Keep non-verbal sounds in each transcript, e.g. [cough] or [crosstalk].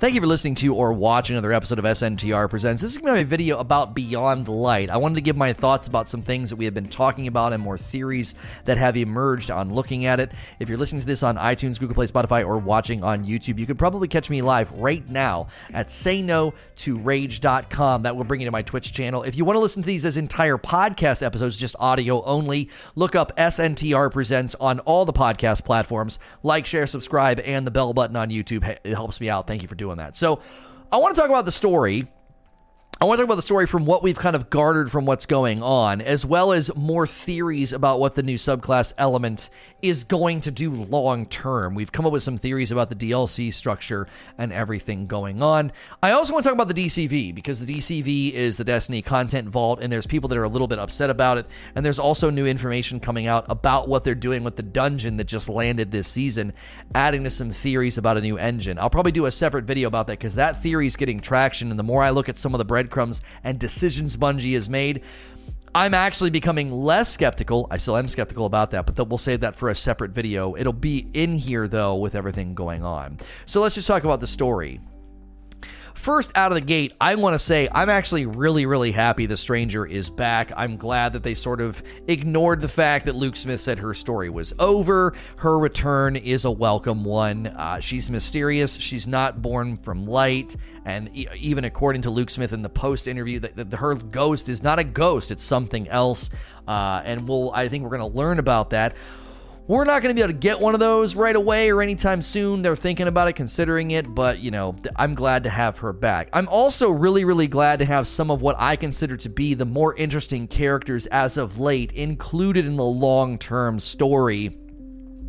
Thank you for listening to or watching another episode of SNTR Presents. This is going to be a video about Beyond Light. I wanted to give my thoughts about some things that we have been talking about and more theories that have emerged on looking at it. If you're listening to this on iTunes, Google Play, Spotify, or watching on YouTube, you could probably catch me live right now at sayno2rage.com. That will bring you to my Twitch channel. If you want to listen to these as entire podcast episodes, just audio only, look up SNTR Presents on all the podcast platforms. Like, share, subscribe, and the bell button on YouTube. It helps me out. Thank you for doing that. So I want to talk about the story I want to talk about the story from what we've kind of garnered from what's going on, as well as more theories about what the new subclass element is going to do long term. We've come up with some theories about the DLC structure and everything going on. I also want to talk about the DCV because the DCV is the Destiny content vault, and there's people that are a little bit upset about it. And there's also new information coming out about what they're doing with the dungeon that just landed this season, adding to some theories about a new engine. I'll probably do a separate video about that because that theory is getting traction, and the more I look at some of the bread breadcrumbs and decisions Bungie has made. I'm actually becoming less skeptical. I still am skeptical about that, but we'll save that for a separate video. It'll be in here, though, with everything going on. So let's just talk about the story. First, out of the gate, I want to say I'm actually really, really happy the stranger is back. I'm glad that they sort of ignored the fact that Luke Smith said her story was over. Her return is a welcome one. Uh, she's mysterious. She's not born from light. And e- even according to Luke Smith in the post interview, that, her ghost is not a ghost, it's something else. Uh, and we'll, I think we're going to learn about that. We're not going to be able to get one of those right away or anytime soon. They're thinking about it, considering it, but you know, I'm glad to have her back. I'm also really, really glad to have some of what I consider to be the more interesting characters as of late included in the long term story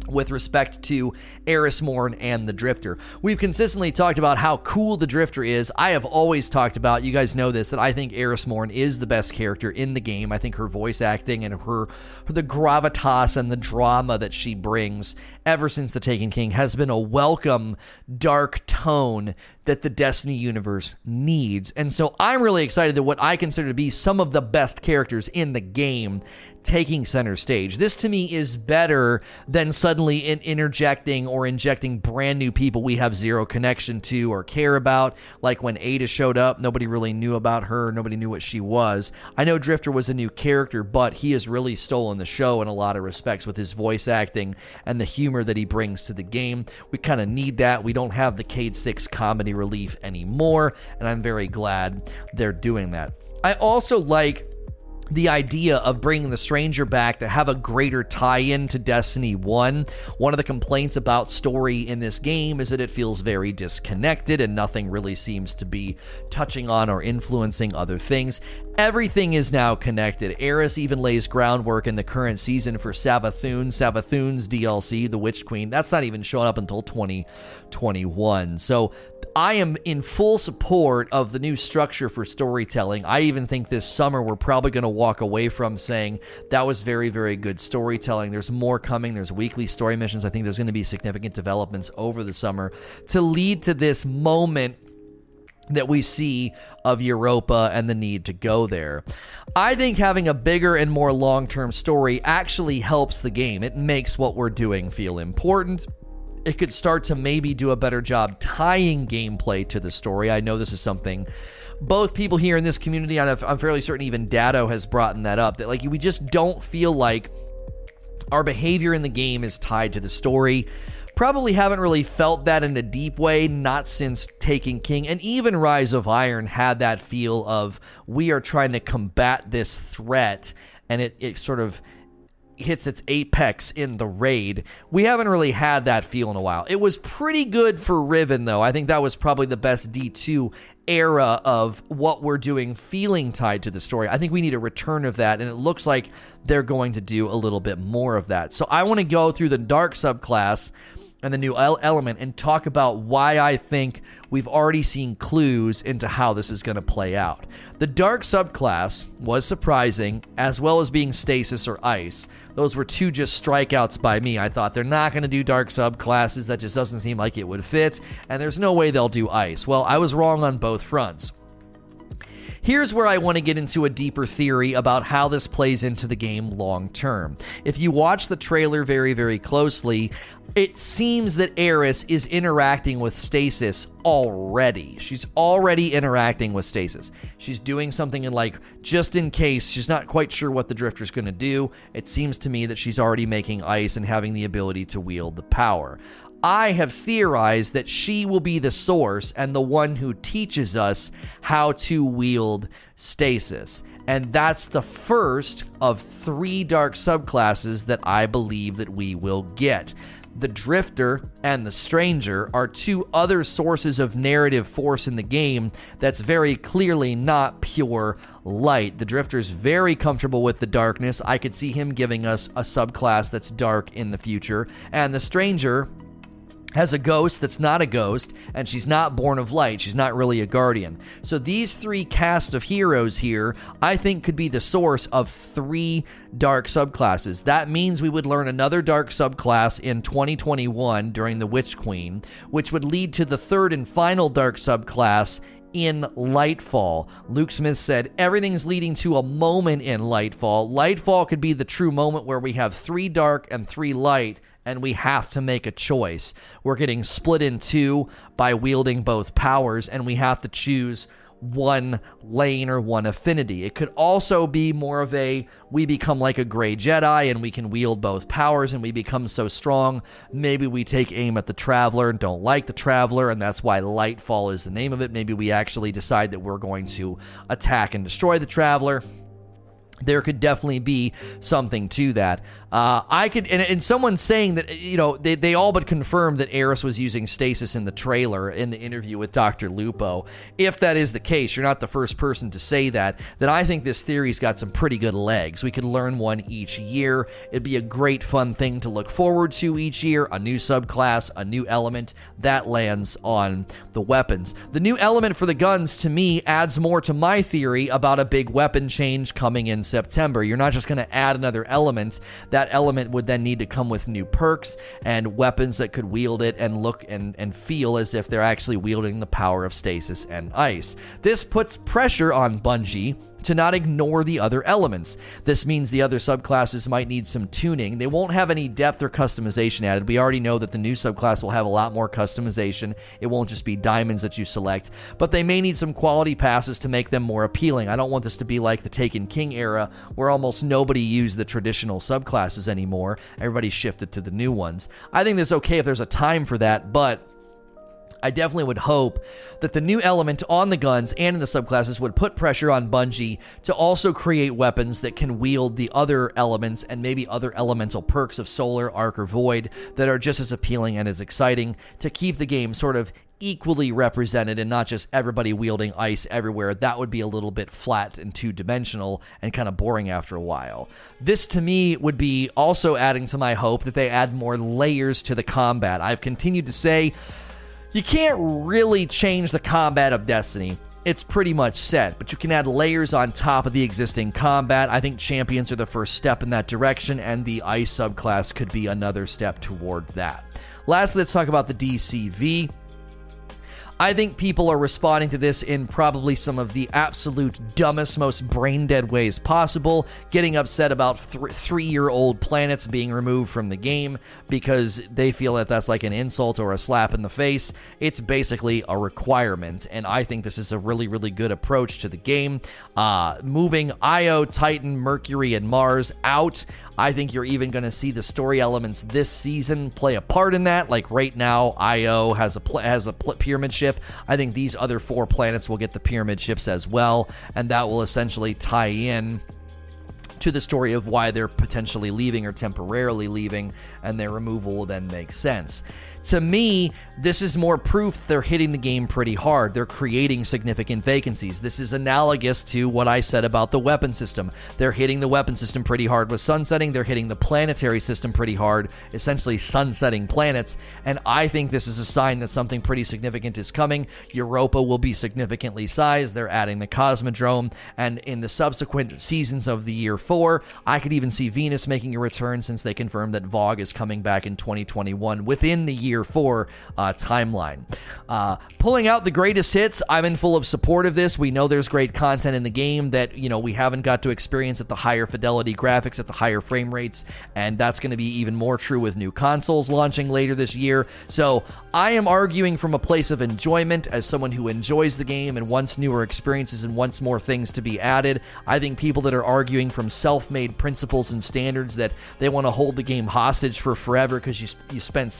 with respect to Eris Morn and the Drifter. We've consistently talked about how cool the Drifter is. I have always talked about, you guys know this, that I think Eris Morn is the best character in the game. I think her voice acting and her the gravitas and the drama that she brings ever since The Taken King has been a welcome dark tone that the Destiny universe needs. And so I'm really excited that what I consider to be some of the best characters in the game taking center stage. This to me is better than suddenly in interjecting or injecting brand new people we have zero connection to or care about. Like when Ada showed up, nobody really knew about her, nobody knew what she was. I know Drifter was a new character, but he has really stolen the show in a lot of respects with his voice acting and the humor that he brings to the game. We kind of need that. We don't have the Cayde 6 comedy relief anymore, and I'm very glad they're doing that. I also like the idea of bringing the stranger back to have a greater tie-in to Destiny 1. One of the complaints about story in this game is that it feels very disconnected and nothing really seems to be touching on or influencing other things. Everything is now connected. Eris even lays groundwork in the current season for Savathun, Savathun's DLC, The Witch Queen. That's not even showing up until 2021. So I am in full support of the new structure for storytelling. I even think this summer we're probably going to walk away from saying that was very, very good storytelling. There's more coming. There's weekly story missions. I think there's going to be significant developments over the summer to lead to this moment that we see of Europa and the need to go there. I think having a bigger and more long term story actually helps the game. It makes what we're doing feel important it could start to maybe do a better job tying gameplay to the story. I know this is something both people here in this community, and I'm fairly certain even Datto has brought that up, that like we just don't feel like our behavior in the game is tied to the story. Probably haven't really felt that in a deep way, not since Taken King. And even Rise of Iron had that feel of we are trying to combat this threat, and it, it sort of hits its apex in the raid. We haven't really had that feel in a while. It was pretty good for Riven, though. I think that was probably the best D2 era of what we're doing feeling tied to the story. I think we need a return of that, and it looks like they're going to do a little bit more of that. So I want to go through the dark subclass and the new element and talk about why I think we've already seen clues into how this is going to play out. The dark subclass was surprising, as well as being stasis or ice. Those were two just strikeouts by me. I thought they're not going to do dark subclasses. That just doesn't seem like it would fit, and there's no way they'll do ice. Well, I was wrong on both fronts. Here's where I want to get into a deeper theory about how this plays into the game long term. If you watch the trailer very, very closely, it seems that Eris is interacting with Stasis already. She's already interacting with Stasis. She's doing something in like just in case she's not quite sure what the Drifter's going to do. It seems to me that she's already making ice and having the ability to wield the power. I have theorized that she will be the source and the one who teaches us how to wield stasis. And that's the first of three dark subclasses that I believe that we will get. The Drifter and the Stranger are two other sources of narrative force in the game that's very clearly not pure light. The Drifter's very comfortable with the darkness. I could see him giving us a subclass that's dark in the future. And the Stranger has a ghost that's not a ghost, and she's not born of light. She's not really a guardian. So these three cast of heroes here, I think, could be the source of three dark subclasses. That means we would learn another dark subclass in 2021 during the Witch Queen, which would lead to the third and final dark subclass in Lightfall. Luke Smith said everything's leading to a moment in Lightfall. Lightfall could be the true moment where we have three dark and three light and we have to make a choice. We're getting split in two by wielding both powers, and we have to choose one lane or one affinity. It could also be more of a we become like a gray Jedi and we can wield both powers and we become so strong. Maybe we take aim at the Traveler and don't like the Traveler, and that's why Lightfall is the name of it. Maybe we actually decide that we're going to attack and destroy the Traveler there could definitely be something to that. Uh, I could, and, and someone saying that, you know, they, they all but confirmed that Eris was using stasis in the trailer in the interview with Dr. Lupo. If that is the case, you're not the first person to say that, then I think this theory's got some pretty good legs. We could learn one each year. It'd be a great, fun thing to look forward to each year. A new subclass, a new element that lands on the weapons. The new element for the guns, to me, adds more to my theory about a big weapon change coming in September. You're not just going to add another element that that element would then need to come with new perks and weapons that could wield it and look and, and feel as if they're actually wielding the power of stasis and ice. This puts pressure on Bungie to not ignore the other elements. This means the other subclasses might need some tuning. They won't have any depth or customization added. We already know that the new subclass will have a lot more customization. It won't just be diamonds that you select, but they may need some quality passes to make them more appealing. I don't want this to be like the Taken King era where almost nobody used the traditional subclasses anymore. Everybody shifted to the new ones. I think that's okay if there's a time for that, but I definitely would hope that the new element on the guns and in the subclasses would put pressure on Bungie to also create weapons that can wield the other elements and maybe other elemental perks of Solar, Arc, or Void that are just as appealing and as exciting to keep the game sort of equally represented and not just everybody wielding ice everywhere. That would be a little bit flat and two dimensional and kind of boring after a while. This to me would be also adding to my hope that they add more layers to the combat. I've continued to say you can't really change the combat of Destiny. It's pretty much set, but you can add layers on top of the existing combat. I think champions are the first step in that direction, and the ice subclass could be another step toward that. Lastly, let's talk about the DCV. I think people are responding to this in probably some of the absolute dumbest, most brain dead ways possible, getting upset about th- three year old planets being removed from the game because they feel that that's like an insult or a slap in the face. It's basically a requirement, and I think this is a really, really good approach to the game. Uh, moving Io, Titan, Mercury, and Mars out. I think you're even going to see the story elements this season play a part in that. Like right now, Io has a pl- has a pl- pyramid ship. I think these other four planets will get the pyramid ships as well, and that will essentially tie in to the story of why they're potentially leaving or temporarily leaving, and their removal will then make sense. To me, this is more proof they're hitting the game pretty hard. They're creating significant vacancies. This is analogous to what I said about the weapon system. They're hitting the weapon system pretty hard with sunsetting. They're hitting the planetary system pretty hard, essentially sunsetting planets. And I think this is a sign that something pretty significant is coming. Europa will be significantly sized. They're adding the Cosmodrome. And in the subsequent seasons of the year 4. I could even see Venus making a return since they confirmed that VoG is coming back in 2021 within the year 4 uh, timeline. Uh, pulling out the greatest hits, I'm in full of support of this. We know there's great content in the game that, you know, we haven't got to experience at the higher fidelity graphics, at the higher frame rates, and that's going to be even more true with new consoles launching later this year. So I am arguing from a place of enjoyment as someone who enjoys the game and wants newer experiences and wants more things to be added. I think people that are arguing from self made principles and standards that they want to hold the game hostage for forever because you, you spent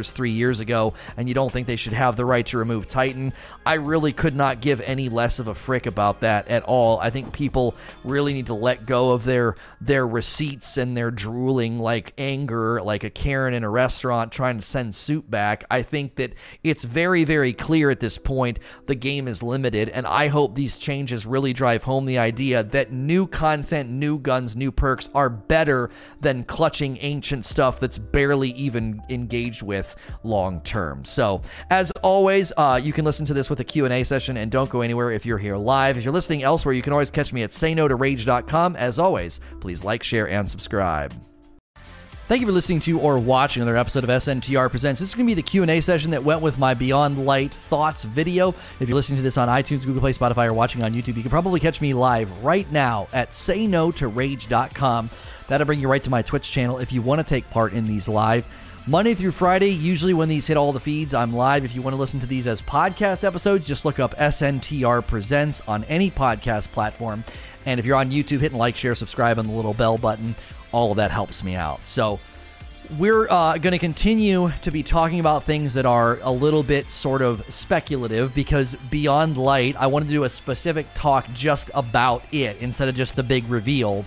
$60 three years ago and you don't think they should have the right to remove Titan. I really could not give any less of a frick about that at all. I think people really need to let go of their their receipts and their drooling like anger, like a Karen in a restaurant trying to send soup back. I think that it's very, very clear at this point the game is limited, and I hope these changes really drive home the idea that new content, new guns, new perks are better than clutching ancient stuff that's barely even engaged with long term. So, as always, uh, you can listen to this with a Q&A session and don't go anywhere if you're here live. If you're listening elsewhere, you can always catch me at sayno2rage.com. As always, please like, share, and subscribe. Thank you for listening to or watching another episode of SNTR Presents. This is going to be the Q&A session that went with my Beyond Light Thoughts video. If you're listening to this on iTunes, Google Play, Spotify, or watching on YouTube, you can probably catch me live right now at sayno2rage.com. That'll bring you right to my Twitch channel if you want to take part in these live. Monday through Friday, usually when these hit all the feeds, I'm live. If you want to listen to these as podcast episodes, just look up SNTR Presents on any podcast platform. And if you're on YouTube, hit like, share, subscribe on the little bell button all of that helps me out. So we're uh, going to continue to be talking about things that are a little bit sort of speculative because Beyond Light, I wanted to do a specific talk just about it instead of just the big reveal.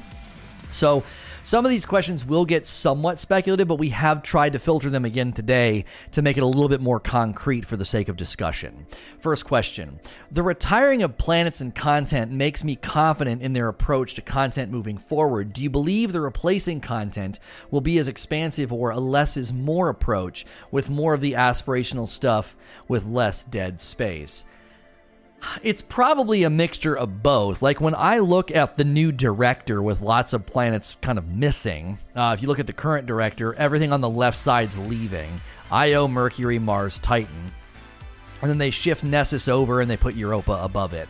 So some of these questions will get somewhat speculative, but we have tried to filter them again today to make it a little bit more concrete for the sake of discussion. First question The retiring of planets and content makes me confident in their approach to content moving forward. Do you believe the replacing content will be as expansive or a less is more approach with more of the aspirational stuff with less dead space? It's probably a mixture of both. Like when I look at the new director with lots of planets kind of missing, uh, if you look at the current director, everything on the left side's leaving Io, Mercury, Mars, Titan. And then they shift Nessus over and they put Europa above it.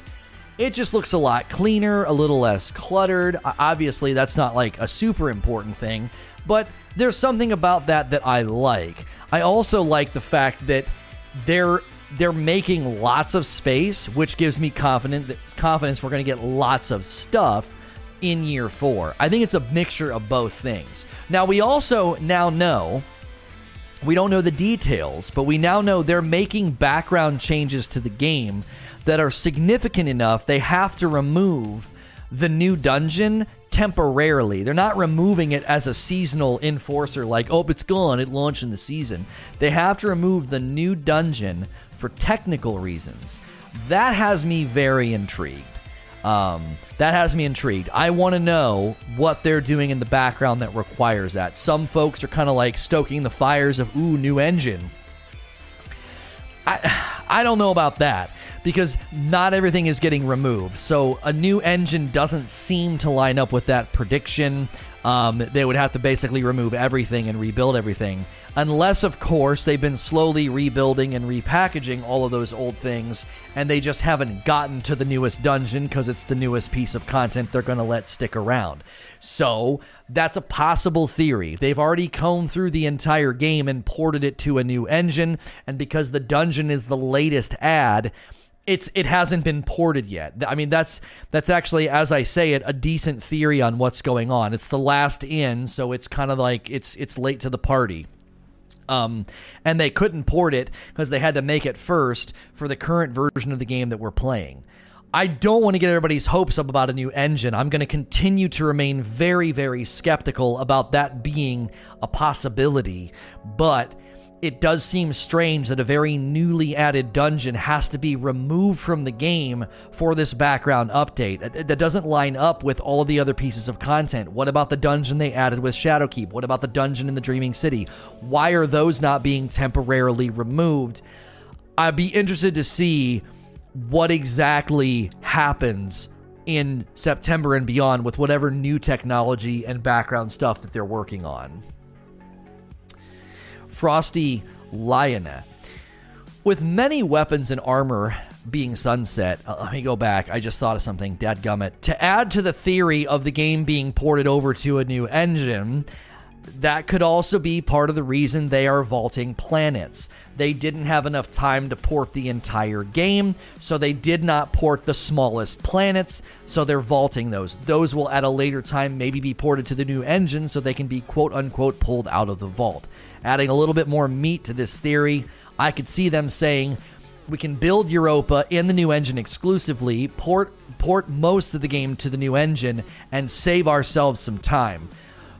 It just looks a lot cleaner, a little less cluttered. Obviously, that's not like a super important thing, but there's something about that that I like. I also like the fact that they're they're making lots of space, which gives me confident confidence we're going to get lots of stuff in year four. I think it's a mixture of both things. Now we also now know we don't know the details, but we now know they're making background changes to the game that are significant enough they have to remove the new dungeon temporarily. They're not removing it as a seasonal enforcer like, oh, it's gone, it launched in the season. They have to remove the new dungeon for technical reasons. That has me very intrigued. Um, that has me intrigued. I want to know what they're doing in the background that requires that. Some folks are kind of like stoking the fires of ooh, new engine. I [sighs] I don't know about that because not everything is getting removed. So a new engine doesn't seem to line up with that prediction. Um, they would have to basically remove everything and rebuild everything unless, of course, they've been slowly rebuilding and repackaging all of those old things, and they just haven't gotten to the newest dungeon because it's the newest piece of content they're going to let stick around. So that's a possible theory. They've already combed through the entire game and ported it to a new engine, and because the dungeon is the latest ad, it's it hasn't been ported yet. I mean that's that's actually as I say it a decent theory on what's going on. It's the last in, so it's kind of like it's it's late to the party. Um, and they couldn't port it because they had to make it first for the current version of the game that we're playing. I don't want to get everybody's hopes up about a new engine. I'm going to continue to remain very, very skeptical about that being a possibility. But it does seem strange that a very newly added dungeon has to be removed from the game for this background update. That doesn't line up with all the other pieces of content. What about the dungeon they added with Shadowkeep? What about the dungeon in the Dreaming City? Why are those not being temporarily removed? I'd be interested to see what exactly happens in September and beyond with whatever new technology and background stuff that they're working on. Frosty Lioness. With many weapons and armor being sunset, uh, let me go back. I just thought of something. Dadgummit. To add to the theory of the game being ported over to a new engine, that could also be part of the reason they are vaulting planets. They didn't have enough time to port the entire game, so they did not port the smallest planets, so they're vaulting those. Those will at a later time maybe be ported to the new engine so they can be quote unquote pulled out of the vault. Adding a little bit more meat to this theory, I could see them saying we can build Europa in the new engine exclusively, port port most of the game to the new engine, and save ourselves some time.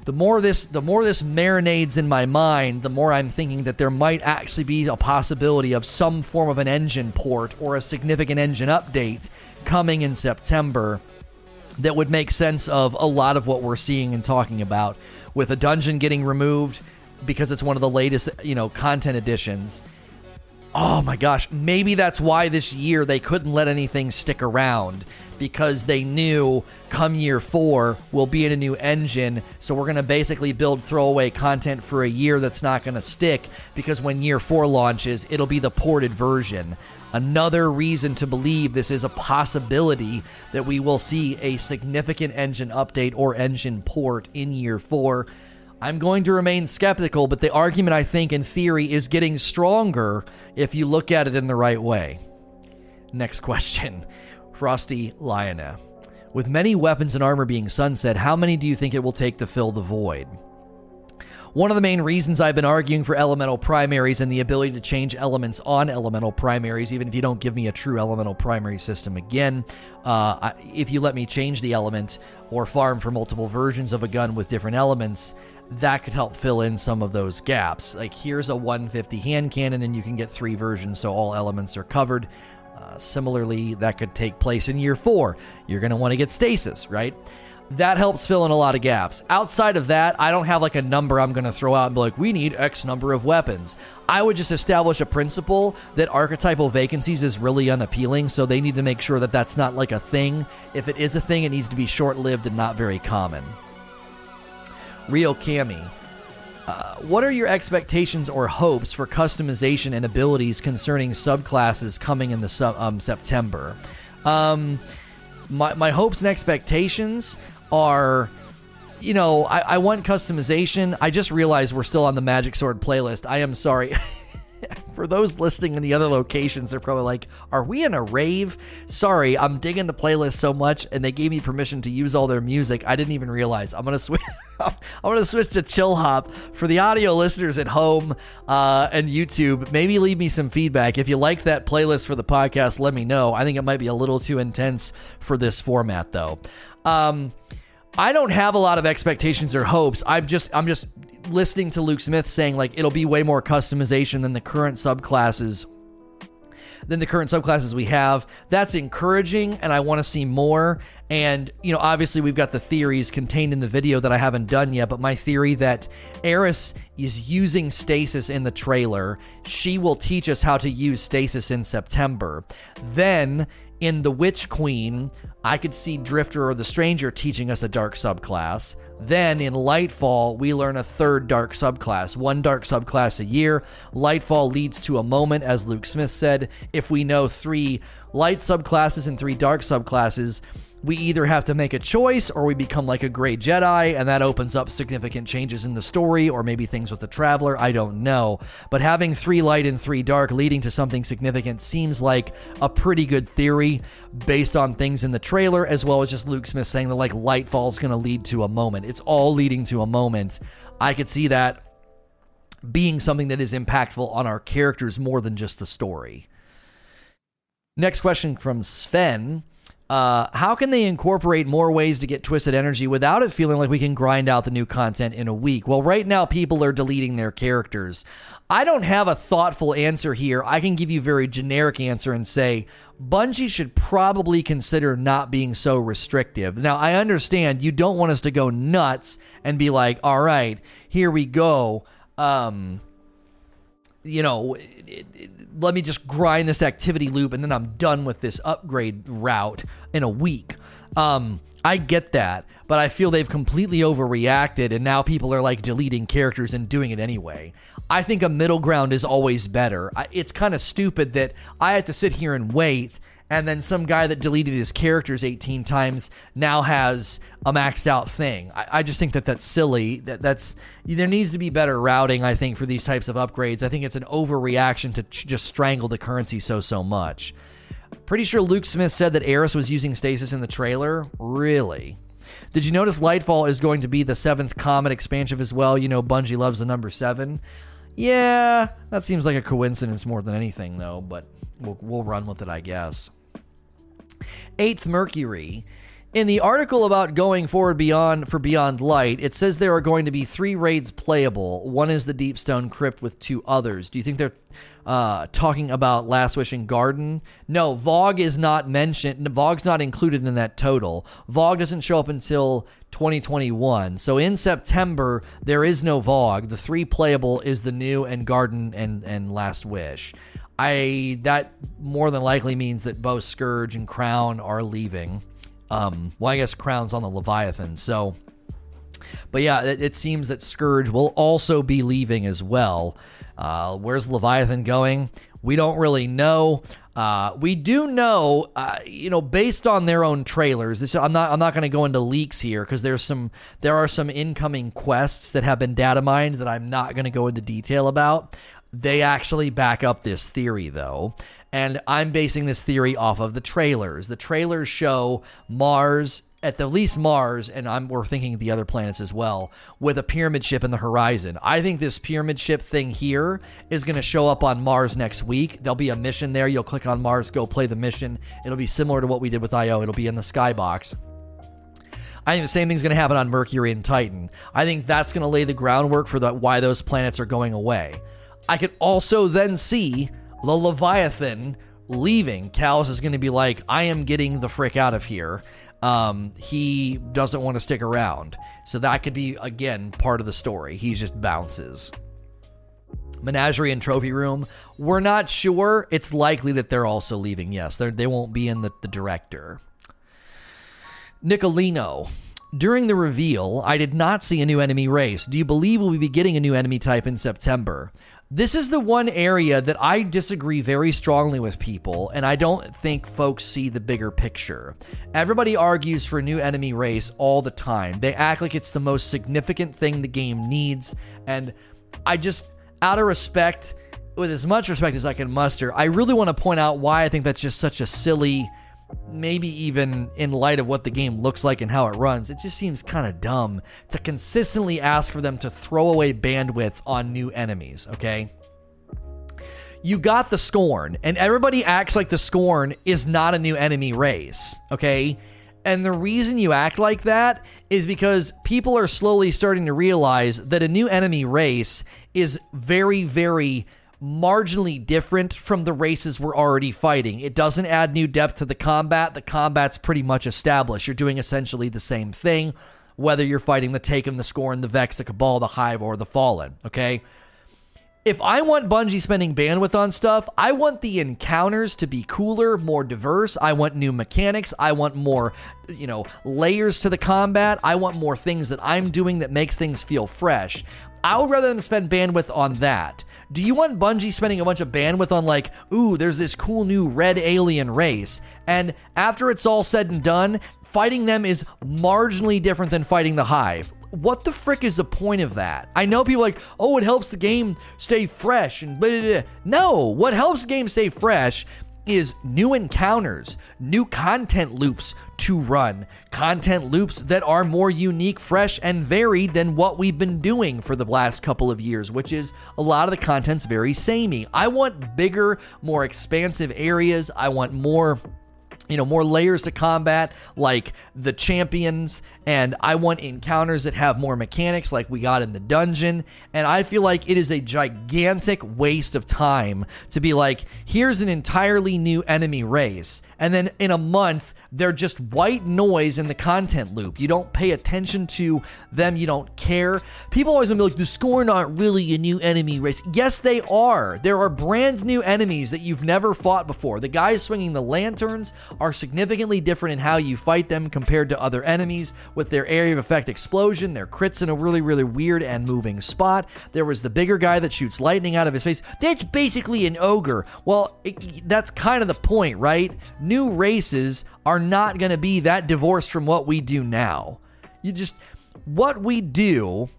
The more this the more this marinades in my mind, the more I'm thinking that there might actually be a possibility of some form of an engine port or a significant engine update coming in September that would make sense of a lot of what we're seeing and talking about with a dungeon getting removed because it's one of the latest, you know, content additions oh my gosh, maybe that's why this year they couldn't let anything stick around because they knew come year four we'll be in a new engine. So we're going to basically build throwaway content for a year that's not going to stick because when year four launches, it'll be the ported version. Another reason to believe this is a possibility that we will see a significant engine update or engine port in year four. I'm going to remain skeptical, but the argument I think in theory is getting stronger if you look at it in the right way. Next question [laughs] Frosty Lioness. With many weapons and armor being sunset, how many do you think it will take to fill the void? One of the main reasons I've been arguing for elemental primaries and the ability to change elements on elemental primaries, even if you don't give me a true elemental primary system again, uh, if you let me change the element or farm for multiple versions of a gun with different elements, that could help fill in some of those gaps. Like here's a 150 hand cannon, and you can get three versions, so all elements are covered. Uh, similarly, that could take place in year four. You're going to want to get stasis, right? That helps fill in a lot of gaps. Outside of that, I don't have like a number I'm going to throw out and be like, we need X number of weapons. I would just establish a principle that archetypal vacancies is really unappealing, so they need to make sure that that's not like a thing. If it is a thing, it needs to be short lived and not very common. Rio Cami. Uh, what are your expectations or hopes for customization and abilities concerning subclasses coming in the sub, um, September? Um, my, my hopes and expectations are, you know, I, I want customization. I just realized we're still on the Magic Sword playlist. I am sorry. [laughs] [laughs] for those listening in the other locations, they're probably like, "Are we in a rave?" Sorry, I'm digging the playlist so much, and they gave me permission to use all their music. I didn't even realize. I'm gonna switch. [laughs] I'm gonna switch to chill hop for the audio listeners at home uh, and YouTube. Maybe leave me some feedback if you like that playlist for the podcast. Let me know. I think it might be a little too intense for this format, though. Um, I don't have a lot of expectations or hopes. I'm just I'm just listening to Luke Smith saying like it'll be way more customization than the current subclasses than the current subclasses we have. That's encouraging, and I want to see more. And, you know, obviously we've got the theories contained in the video that I haven't done yet, but my theory that Eris is using stasis in the trailer, she will teach us how to use stasis in September. Then in The Witch Queen, I could see Drifter or the Stranger teaching us a dark subclass. Then in Lightfall, we learn a third dark subclass, one dark subclass a year. Lightfall leads to a moment, as Luke Smith said. If we know three light subclasses and three dark subclasses, we either have to make a choice or we become like a gray Jedi, and that opens up significant changes in the story, or maybe things with the Traveler. I don't know. But having three light and three dark leading to something significant seems like a pretty good theory based on things in the trailer, as well as just Luke Smith saying that like Lightfall is going to lead to a moment. It's all leading to a moment. I could see that being something that is impactful on our characters more than just the story. Next question from Sven. Uh, how can they incorporate more ways to get twisted energy without it feeling like we can grind out the new content in a week? Well, right now people are deleting their characters. I don't have a thoughtful answer here. I can give you a very generic answer and say Bungie should probably consider not being so restrictive. Now, I understand you don't want us to go nuts and be like, "All right, here we go." Um, you know, it, it, let me just grind this activity loop and then I'm done with this upgrade route in a week. Um, I get that, but I feel they've completely overreacted and now people are like deleting characters and doing it anyway. I think a middle ground is always better. I, it's kind of stupid that I have to sit here and wait and then some guy that deleted his characters 18 times now has a maxed out thing. I, I, just think that that's silly. That that's there needs to be better routing. I think for these types of upgrades. I think it's an overreaction to ch- just strangle the currency so so much. Pretty sure Luke Smith said that Eris was using stasis in the trailer. Really? Did you notice Lightfall is going to be the seventh Comet expansion as well? You know, Bungie loves the number seven. Yeah, that seems like a coincidence more than anything, though. But we'll, we'll run with it, I guess. Eighth Mercury. In the article about going forward beyond for Beyond Light, it says there are going to be three raids playable. One is the Deepstone Crypt with two others. Do you think they're uh, talking about Last Wish and Garden? No, VoG is not mentioned. VoG's not included in that total. VoG doesn't show up until 2021. So in September, there is no VoG. The three playable is the new and Garden and, and Last Wish. I that more than likely means that both Scourge and Crown are leaving. Um, well, I guess Crown's on the Leviathan, so. But yeah, it, it seems that Scourge will also be leaving as well. Uh, where's Leviathan going? We don't really know. Uh, we do know, uh, you know, based on their own trailers. This I'm not I'm not going to go into leaks here because there's some there are some incoming quests that have been data mined that I'm not going to go into detail about. They actually back up this theory, though. And I'm basing this theory off of the trailers. The trailers show Mars, at the least Mars, and I'm, we're thinking the other planets as well, with a pyramid ship in the horizon. I think this pyramid ship thing here is going to show up on Mars next week. There'll be a mission there. You'll click on Mars, go play the mission. It'll be similar to what we did with IO. It'll be in the skybox. I think the same thing's going to happen on Mercury and Titan. I think that's going to lay the groundwork for the, why those planets are going away. I could also then see the Leviathan leaving. Calus is going to be like, I am getting the frick out of here. Um, he doesn't want to stick around. So that could be, again, part of the story. He just bounces. Menagerie and Trophy Room, we're not sure. It's likely that they're also leaving. Yes, they won't be in the, the director. Nicolino. During the reveal, I did not see a new enemy race. Do you believe we'll be getting a new enemy type in September? This is the one area that I disagree very strongly with people, and I don't think folks see the bigger picture. Everybody argues for a new enemy race all the time. They act like it's the most significant thing the game needs, and I just, out of respect, with as much respect as I can muster, I really want to point out why I think that's just such a silly maybe even in light of what the game looks like and how it runs, it just seems kind of dumb to consistently ask for them to throw away bandwidth on new enemies, okay? You got the Scorn, and everybody acts like the Scorn is not a new enemy race, okay? And the reason you act like that is because people are slowly starting to realize that a new enemy race is very, very marginally different from the races we're already fighting. It doesn't add new depth to the combat. The combat's pretty much established. You're doing essentially the same thing, whether you're fighting the Taken, the Scorn, the Vex, the Cabal, the Hive, or the Fallen. Okay? If I want Bungie spending bandwidth on stuff, I want the encounters to be cooler, more diverse. I want new mechanics. I want more, you know, layers to the combat. I want more things that I'm doing that makes things feel fresh. I would rather them spend bandwidth on that. Do you want Bungie spending a bunch of bandwidth on, like, ooh, there's this cool new red alien race, and after it's all said and done, fighting them is marginally different than fighting the Hive? What the frick is the point of that? I know people like, oh, it helps the game stay fresh, and blah, blah, blah. no, what helps the game stay fresh is new encounters, new content loops to run, content loops that are more unique, fresh, and varied than what we've been doing for the last couple of years, which is a lot of the content's very samey. I want bigger, more expansive areas. I want more you know, more layers to combat like the champions, and I want encounters that have more mechanics like we got in the dungeon. And I feel like it is a gigantic waste of time to be like, here's an entirely new enemy race. And then in a month they're just white noise in the content loop. You don't pay attention to them, you don't care. People always gonna be like, the Scorn aren't really a new enemy race. Yes, they are. There are brand new enemies that you've never fought before. The guys swinging the lanterns are significantly different in how you fight them compared to other enemies with their area of effect explosion, their crits in a really, really weird and moving spot. There was the bigger guy that shoots lightning out of his face. That's basically an ogre. Well, it, that's kind of the point, right? New races are not going to be that divorced from what we do now. You just, what we do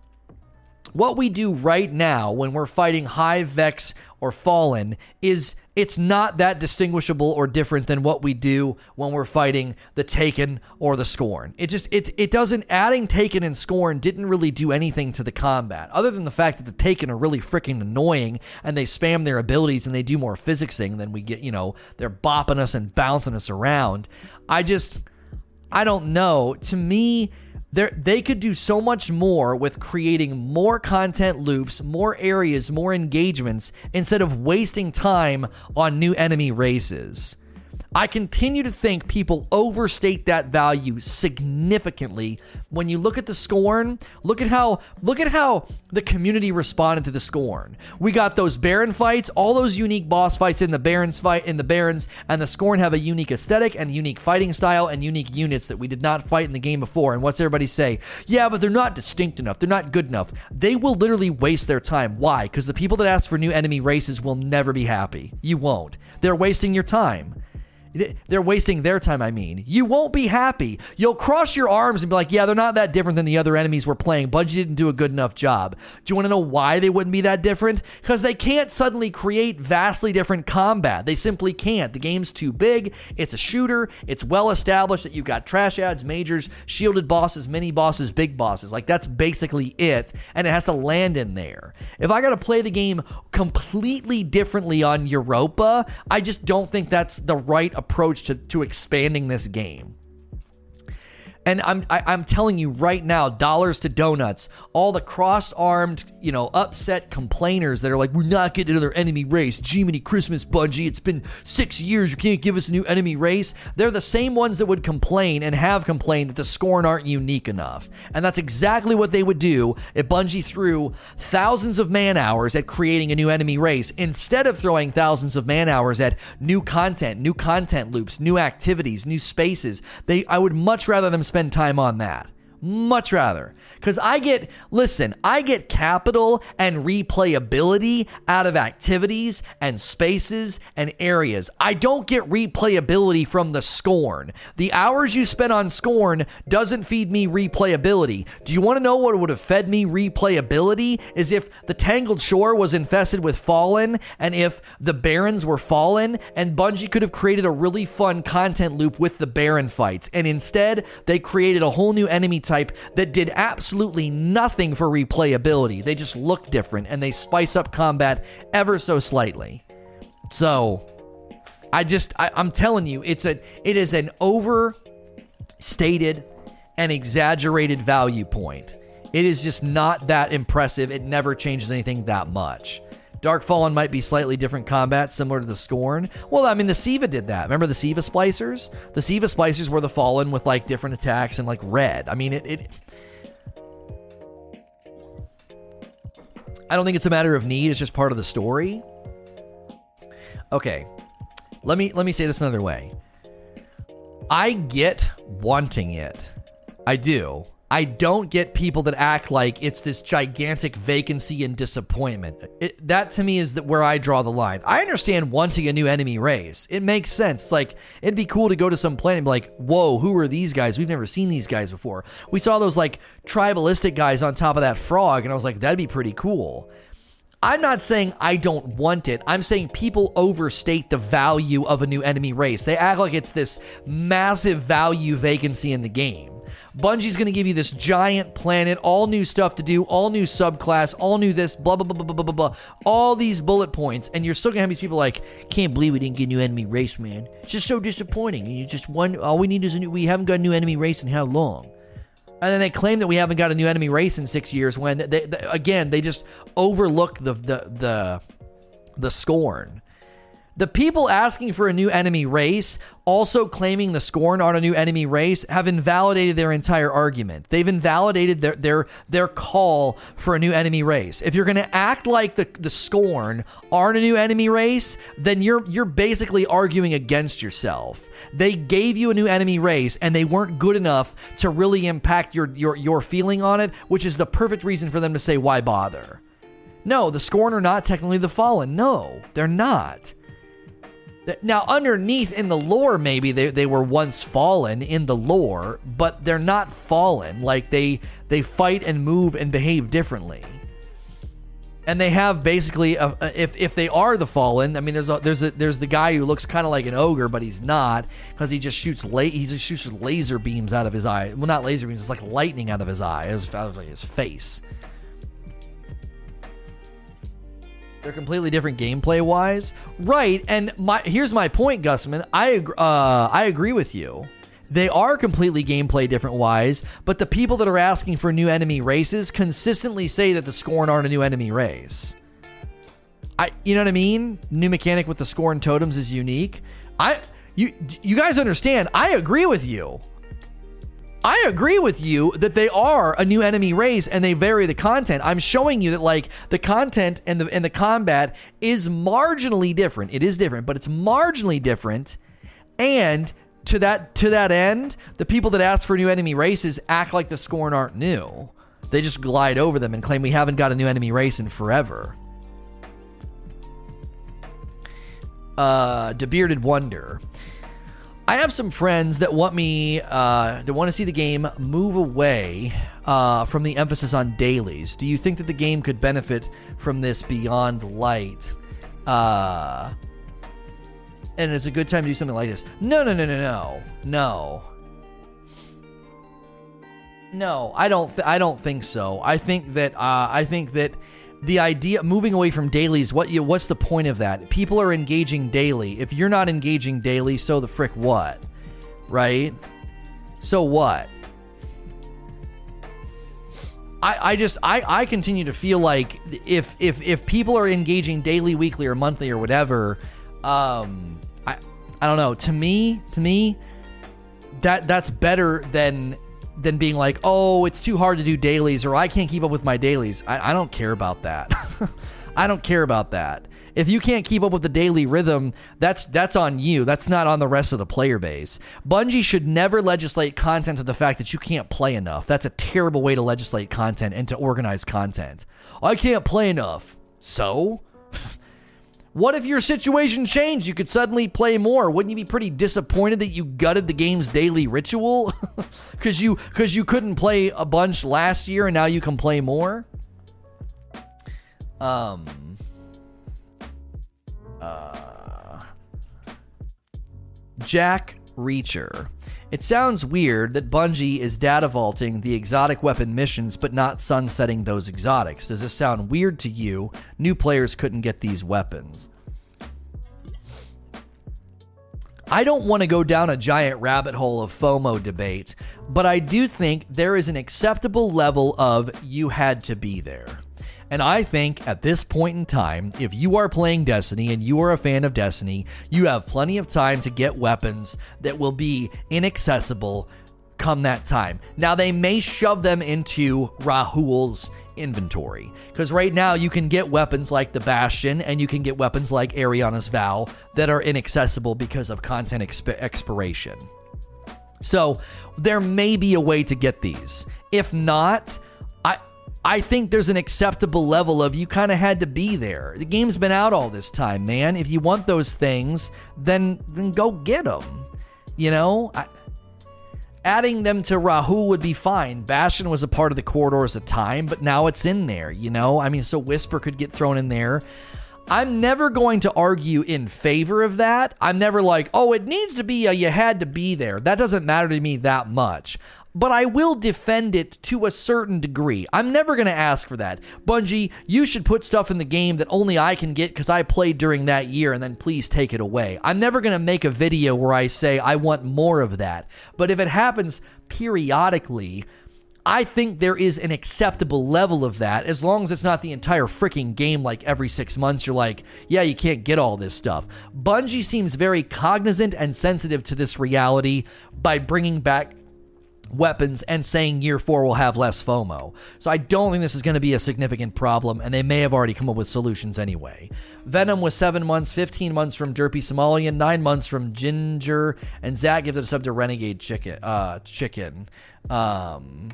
what we do right now when we're fighting Hive Vex or Fallen is it's not that distinguishable or different than what we do when we're fighting the Taken or the Scorn. It just it it doesn't adding Taken and Scorn didn't really do anything to the combat other than the fact that the Taken are really freaking annoying and they spam their abilities and they do more physicsing than we get, you know, they're bopping us and bouncing us around. I just I don't know. To me, they could do so much more with creating more content loops, more areas, more engagements, instead of wasting time on new enemy races. I continue to think people overstate that value significantly. When you look at the Scorn, look at how look at how the community responded to the Scorn. We got those Baron fights, all those unique boss fights in the Barons fight in the Barons, and the Scorn have a unique aesthetic and unique fighting style and unique units that we did not fight in the game before. And what's everybody say? Yeah, but they're not distinct enough. They're not good enough. They will literally waste their time. Why? Because the people that ask for new enemy races will never be happy. You won't. They're wasting your time. They're wasting their time, I mean. You won't be happy. You'll cross your arms and be like, yeah, they're not that different than the other enemies we're playing. Bungie didn't do a good enough job. Do you want to know why they wouldn't be that different? Because they can't suddenly create vastly different combat. They simply can't. The game's too big. It's a shooter. It's well established that you've got trash ads, majors, shielded bosses, mini bosses, big bosses. Like, that's basically it. And it has to land in there. If I got to play the game completely differently on Europa, I just don't think that's the right approach approach to, to expanding this game. And I'm I, am i am telling you right now, dollars to donuts, all the cross-armed, you know, upset complainers that are like, we're not getting another enemy race. Jiminy Christmas, Bungie. It's been six years. You can't give us a new enemy race. They're the same ones that would complain and have complained that the Scorn aren't unique enough. And that's exactly what they would do if Bungie threw thousands of man hours at creating a new enemy race instead of throwing thousands of man hours at new content, new content loops, new activities, new spaces. They I would much rather them spend time on that. Much rather. Because I get, listen, I get capital and replayability out of activities and spaces and areas. I don't get replayability from the Scorn. The hours you spend on Scorn doesn't feed me replayability. Do you want to know what would have fed me replayability? Is if the Tangled Shore was infested with Fallen and if the Barons were Fallen and Bungie could have created a really fun content loop with the Baron fights. And instead, they created a whole new enemy type that did absolutely nothing for replayability. They just look different and they spice up combat ever so slightly. So, I just I, I'm telling you, it's a it is an overstated and exaggerated value point. It is just not that impressive. It never changes anything that much. Dark Fallen might be slightly different combat, similar to the Scorn. Well, I mean, the Siva did that. Remember the Siva Splicers? The Siva Splicers were the Fallen with like different attacks and like red. I mean, it, it I don't think it's a matter of need, it's just part of the story. Okay. Let me let me say this another way. I get wanting it. I do. I don't get people that act like it's this gigantic vacancy and disappointment. It, that to me is that where I draw the line. I understand wanting a new enemy race. It makes sense. Like it'd be cool to go to some planet and be like, "Whoa, who are these guys? We've never seen these guys before." We saw those like tribalistic guys on top of that frog, and I was like, "That'd be pretty cool." I'm not saying I don't want it. I'm saying people overstate the value of a new enemy race. They act like it's this massive value vacancy in the game. Bungie's going to give you this giant planet, all new stuff to do, all new subclass, all new this, blah, blah, blah, blah, blah, blah, blah, all these bullet points. And you're still going to have these people like, can't believe we didn't get a new enemy race, man. It's just so disappointing. And you just, one, all we need is a new, we haven't got a new enemy race in how long? And then they claim that we haven't got a new enemy race in six years when, they, they, again, they just overlook the, the, the, the scorn. The people asking for a new enemy race, also claiming the Scorn are a new enemy race, have invalidated their entire argument. They've invalidated their their their call for a new enemy race. If you're going to act like the the Scorn aren't a new enemy race, then you're you're basically arguing against yourself. They gave you a new enemy race and they weren't good enough to really impact your your your feeling on it, which is the perfect reason for them to say why bother. No, the Scorn are not technically the Fallen. No, they're not. Now, underneath in the lore, maybe they, they were once fallen in the lore, but they're not fallen. Like they they fight and move and behave differently. And they have basically, a, a, if if they are the fallen, I mean, there's a, there's a, there's the guy who looks kind of like an ogre, but he's not because he just shoots la- he just shoots laser beams out of his eye. Well, not laser beams, it's like lightning out of his eye, out of his face. They're completely different gameplay wise, right? And my here's my point, Gusman. I uh, I agree with you. They are completely gameplay different wise, but the people that are asking for new enemy races consistently say that the Scorn aren't a new enemy race. I, you know what I mean? New mechanic with the Scorn totems is unique. I, you, you guys understand? I agree with you. I agree with you that they are a new enemy race and they vary the content. I'm showing you that like the content and the and the combat is marginally different. It is different, but it's marginally different. And to that to that end, the people that ask for new enemy races act like the scorn aren't new. They just glide over them and claim we haven't got a new enemy race in forever. Uh, De Bearded Wonder. I have some friends that want me uh, to want to see the game move away uh, from the emphasis on dailies. Do you think that the game could benefit from this beyond light? Uh, and it's a good time to do something like this. No, no, no, no, no, no. No, I don't. Th- I don't think so. I think that. Uh, I think that the idea moving away from dailies what you what's the point of that? People are engaging daily. If you're not engaging daily so the frick what? Right? So what? I, I just I, I continue to feel like if if if people are engaging daily weekly or monthly or whatever um i i don't know. To me to me that that's better than than being like, oh, it's too hard to do dailies or I can't keep up with my dailies. I, I don't care about that. [laughs] I don't care about that. If you can't keep up with the daily rhythm, that's that's on you. That's not on the rest of the player base. Bungie should never legislate content to the fact that you can't play enough. That's a terrible way to legislate content and to organize content. I can't play enough. So? What if your situation changed? You could suddenly play more. Wouldn't you be pretty disappointed that you gutted the game's daily ritual [laughs] because you because you couldn't play a bunch last year and now you can play more? Um. Uh. Jack Reacher. It sounds weird that Bungie is data vaulting the exotic weapon missions but not sunsetting those exotics. Does this sound weird to you? New players couldn't get these weapons. I don't want to go down a giant rabbit hole of FOMO debate, but I do think there is an acceptable level of you had to be there. And I think at this point in time, if you are playing Destiny and you are a fan of Destiny, you have plenty of time to get weapons that will be inaccessible come that time. Now, they may shove them into Rahool's inventory because right now you can get weapons like the Bastion and you can get weapons like Ariana's Vow that are inaccessible because of content exp- expiration. So, there may be a way to get these. If not, I think there's an acceptable level of you kind of had to be there. The game's been out all this time, man. If you want those things, then then go get them. You know, I, adding them to Rahool would be fine. Bastion was a part of the Corridors of Time, but now it's in there. You know, I mean, so Whisper could get thrown in there. I'm never going to argue in favor of that. I'm never like, oh, it needs to be a you had to be there. That doesn't matter to me that much but I will defend it to a certain degree. I'm never going to ask for that. Bungie, you should put stuff in the game that only I can get because I played during that year and then please take it away. I'm never going to make a video where I say I want more of that. But if it happens periodically, I think there is an acceptable level of that as long as it's not the entire freaking game like every six months you're like, yeah, you can't get all this stuff. Bungie seems very cognizant and sensitive to this reality by bringing back weapons and saying year four will have less FOMO. So I don't think this is going to be a significant problem, and they may have already come up with solutions anyway. Venom was seven months, 15 months from Derpy Somalian, nine months from Ginger, and Zach gives it a sub to Renegade Chicken. Uh, chicken. Um,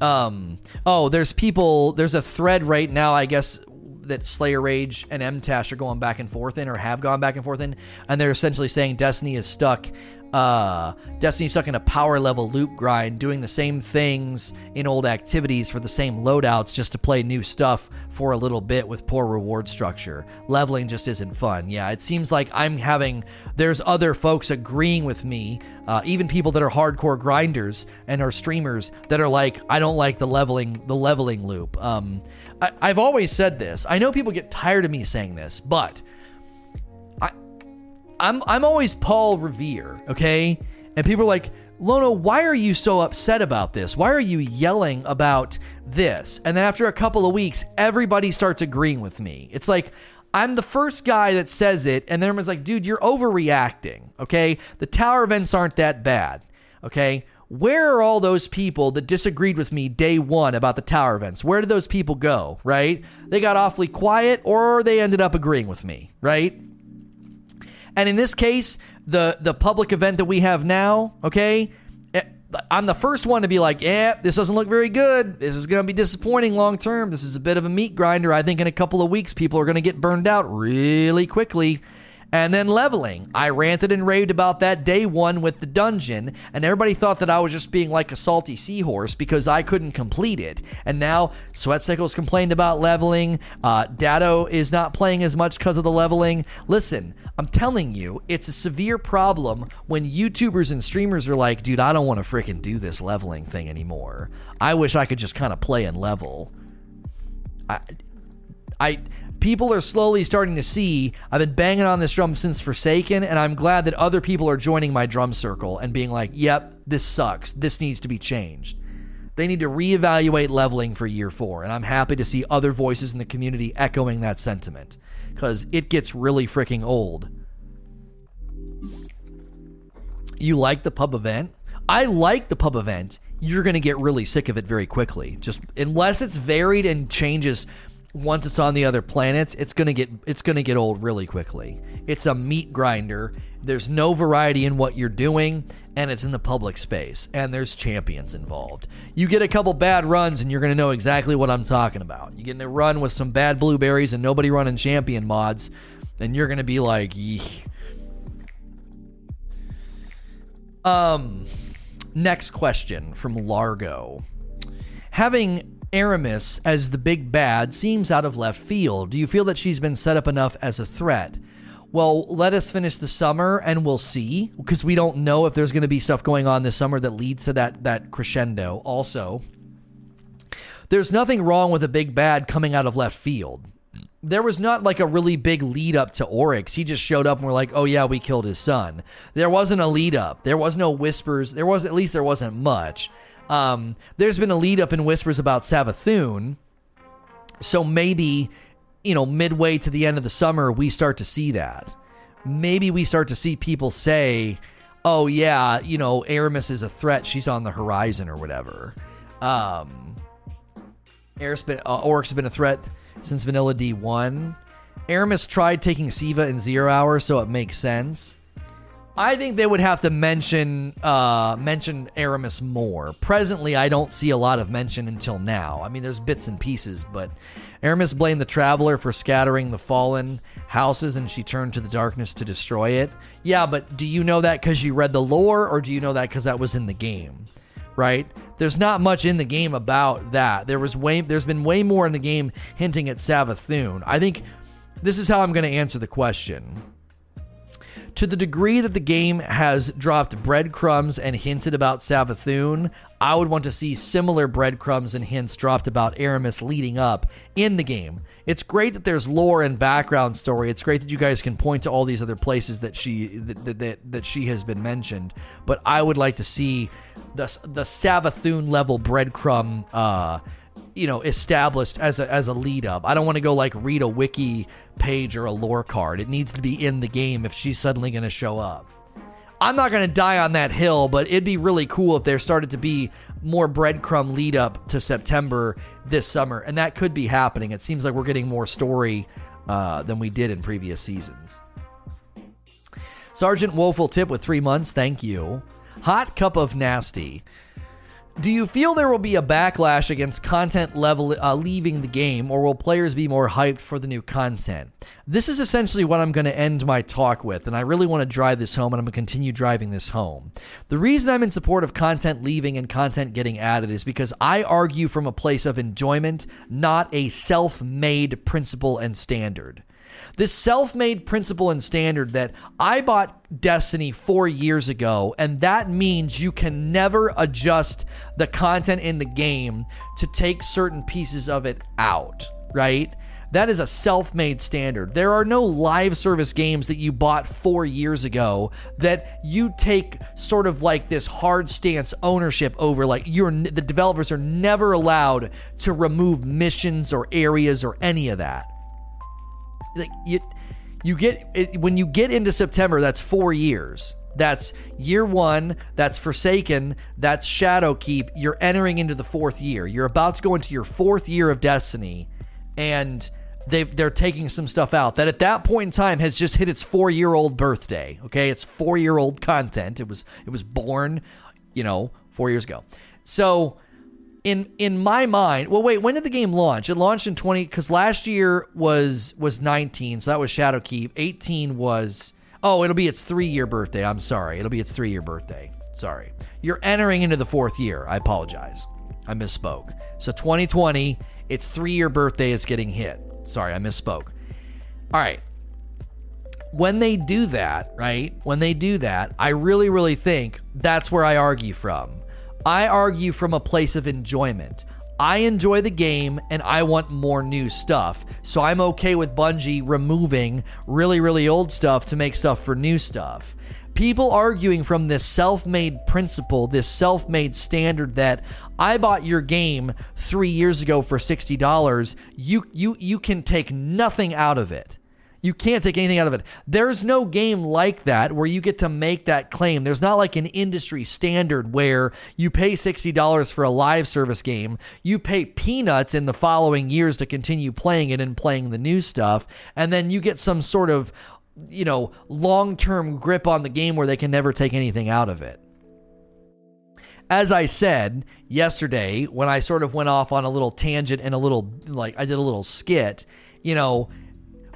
um, oh, there's people, there's a thread right now, I guess, that Slayer Rage and MTash are going back and forth in or have gone back and forth in, and they're essentially saying Destiny is stuck. Uh, Destiny's stuck in a power level loop grind, doing the same things in old activities for the same loadouts just to play new stuff for a little bit with poor reward structure. Leveling just isn't fun. Yeah, it seems like I'm having, there's other folks agreeing with me, uh, even people that are hardcore grinders and are streamers that are like, I don't like the leveling, the leveling loop. Um, I, I've always said this. I know people get tired of me saying this, but I, I'm I'm always Paul Revere, okay? And people are like, Lono, why are you so upset about this? Why are you yelling about this? And then after a couple of weeks, everybody starts agreeing with me. It's like I'm the first guy that says it, and then everyone's like, dude, you're overreacting, okay? The tower events aren't that bad, okay? Where are all those people that disagreed with me day one about the tower events? Where did those people go, right? They got awfully quiet or they ended up agreeing with me, right? And in this case, the the public event that we have now, okay, eh, I'm the first one to be like, yeah, this doesn't look very good. This is going to be disappointing long term. This is a bit of a meat grinder. I think in a couple of weeks, people are going to get burned out really quickly. And then leveling. I ranted and raved about that day one with the dungeon, and everybody thought that I was just being like a salty seahorse because I couldn't complete it. And now Sweatcicle's complained about leveling. Uh, Datto is not playing as much because of the leveling. Listen, I'm telling you, it's a severe problem when YouTubers and streamers are like, dude, I don't want to freaking do this leveling thing anymore. I wish I could just kind of play and level. I, I people are slowly starting to see I've been banging on this drum since Forsaken, and I'm glad that other people are joining my drum circle and being like, yep, this sucks. This needs to be changed. They need to reevaluate leveling for year four, and I'm happy to see other voices in the community echoing that sentiment because it gets really freaking old. You like the pub event? I like the pub event. You're going to get really sick of it very quickly. Just unless it's varied and changes once it's on the other planets, it's gonna get it's gonna get old really quickly. It's a meat grinder. There's no variety in what you're doing, and it's in the public space, and there's champions involved. You get a couple bad runs, and you're gonna know exactly what I'm talking about. You get in a run with some bad blueberries and nobody running champion mods, and you're gonna be like, Yeeh. um. Next question from Largo. Having Eramis as the big bad seems out of left field. Do you feel that she's been set up enough as a threat? Well, let us finish the summer and we'll see because we don't know if there's going to be stuff going on this summer that leads to that that crescendo. Also, there's nothing wrong with a big bad coming out of left field. There was not like a really big lead up to Oryx. He just showed up and we're like, "Oh yeah, we killed his son." There wasn't a lead up. There was no whispers. There was at least there wasn't much. Um, there's been a lead up in whispers about Savathun. So maybe, you know, midway to the end of the summer, we start to see that. Maybe we start to see people say, oh, yeah, you know, Eramis is a threat. She's on the horizon or whatever. Um, Eramis been, uh, Oryx has been a threat since Vanilla D1. Eramis tried taking Siva in Zero Hour, so it makes sense. I think they would have to mention uh, mention Eramis more. Presently, I don't see a lot of mention until now. I mean, there's bits and pieces, but Eramis blamed the traveler for scattering the fallen houses, and she turned to the darkness to destroy it. Yeah, but do you know that because you read the lore, or do you know that because that was in the game? Right? There's not much in the game about that. There was way, there's been way more in the game hinting at Savathun. I think this is how I'm going to answer the question to the degree that the game has dropped breadcrumbs and hinted about Savathun, I would want to see similar breadcrumbs and hints dropped about Eramis leading up in the game. It's great that there's lore and background story. It's great that you guys can point to all these other places that she that that, that she has been mentioned. But I would like to see the the Savathun level breadcrumb uh, you know established as a as a lead up. I don't want to go like read a wiki page or a lore card. It needs to be in the game if she's suddenly going to show up. I'm not going to die on that hill, but it'd be really cool if there started to be more breadcrumb lead up to September this summer, and that could be happening. It seems like we're getting more story uh, than we did in previous seasons. Sergeant Woeful tip with three months. Thank you. Hot cup of nasty. Do you feel there will be a backlash against content level uh, leaving the game, or will players be more hyped for the new content? This is essentially what I'm going to end my talk with, and I really want to drive this home, and I'm going to continue driving this home. The reason I'm in support of content leaving and content getting added is because I argue from a place of enjoyment, not a self made principle and standard. This self made principle and standard that I bought Destiny four years ago, and that means you can never adjust the content in the game to take certain pieces of it out, right? That is a self made standard. There are no live service games that you bought four years ago that you take sort of like this hard stance ownership over. Like, you're, the developers are never allowed to remove missions or areas or any of that like you you get it, when you get into September, that's four years. That's year one. That's Forsaken. That's Shadowkeep. You're entering into the fourth year. You're about to go into your fourth year of Destiny, and they they're taking some stuff out that at that point in time has just hit its four year old birthday. Okay, it's four year old content. It was it was born, you know, four years ago. So in in my mind, well, wait, when did the game launch? It launched in twenty because last year was was nineteen, so that was Shadowkeep. Eighteen was oh, it'll be its three year birthday. I'm sorry, it'll be its three year birthday. Sorry, you're entering into the fourth year. I apologize, I misspoke. So 2020, its three year birthday is getting hit. Sorry, I misspoke. All right. When they do that, right? When they do that, I really, really think that's where I argue from I argue from a place of enjoyment. I enjoy the game and I want more new stuff. So I'm okay with Bungie removing really, really old stuff to make stuff for new stuff. People arguing from this self made principle, this self made standard that I bought your game three years ago for $60, you, you, you can take nothing out of it. You can't take anything out of it. There's no game like that where you get to make that claim. There's not like an industry standard where you pay $60 for a live service game, you pay peanuts in the following years to continue playing it and playing the new stuff, and then you get some sort of, you know, long-term grip on the game where they can never take anything out of it. As I said yesterday when I sort of went off on a little tangent and a little like I did a little skit, you know,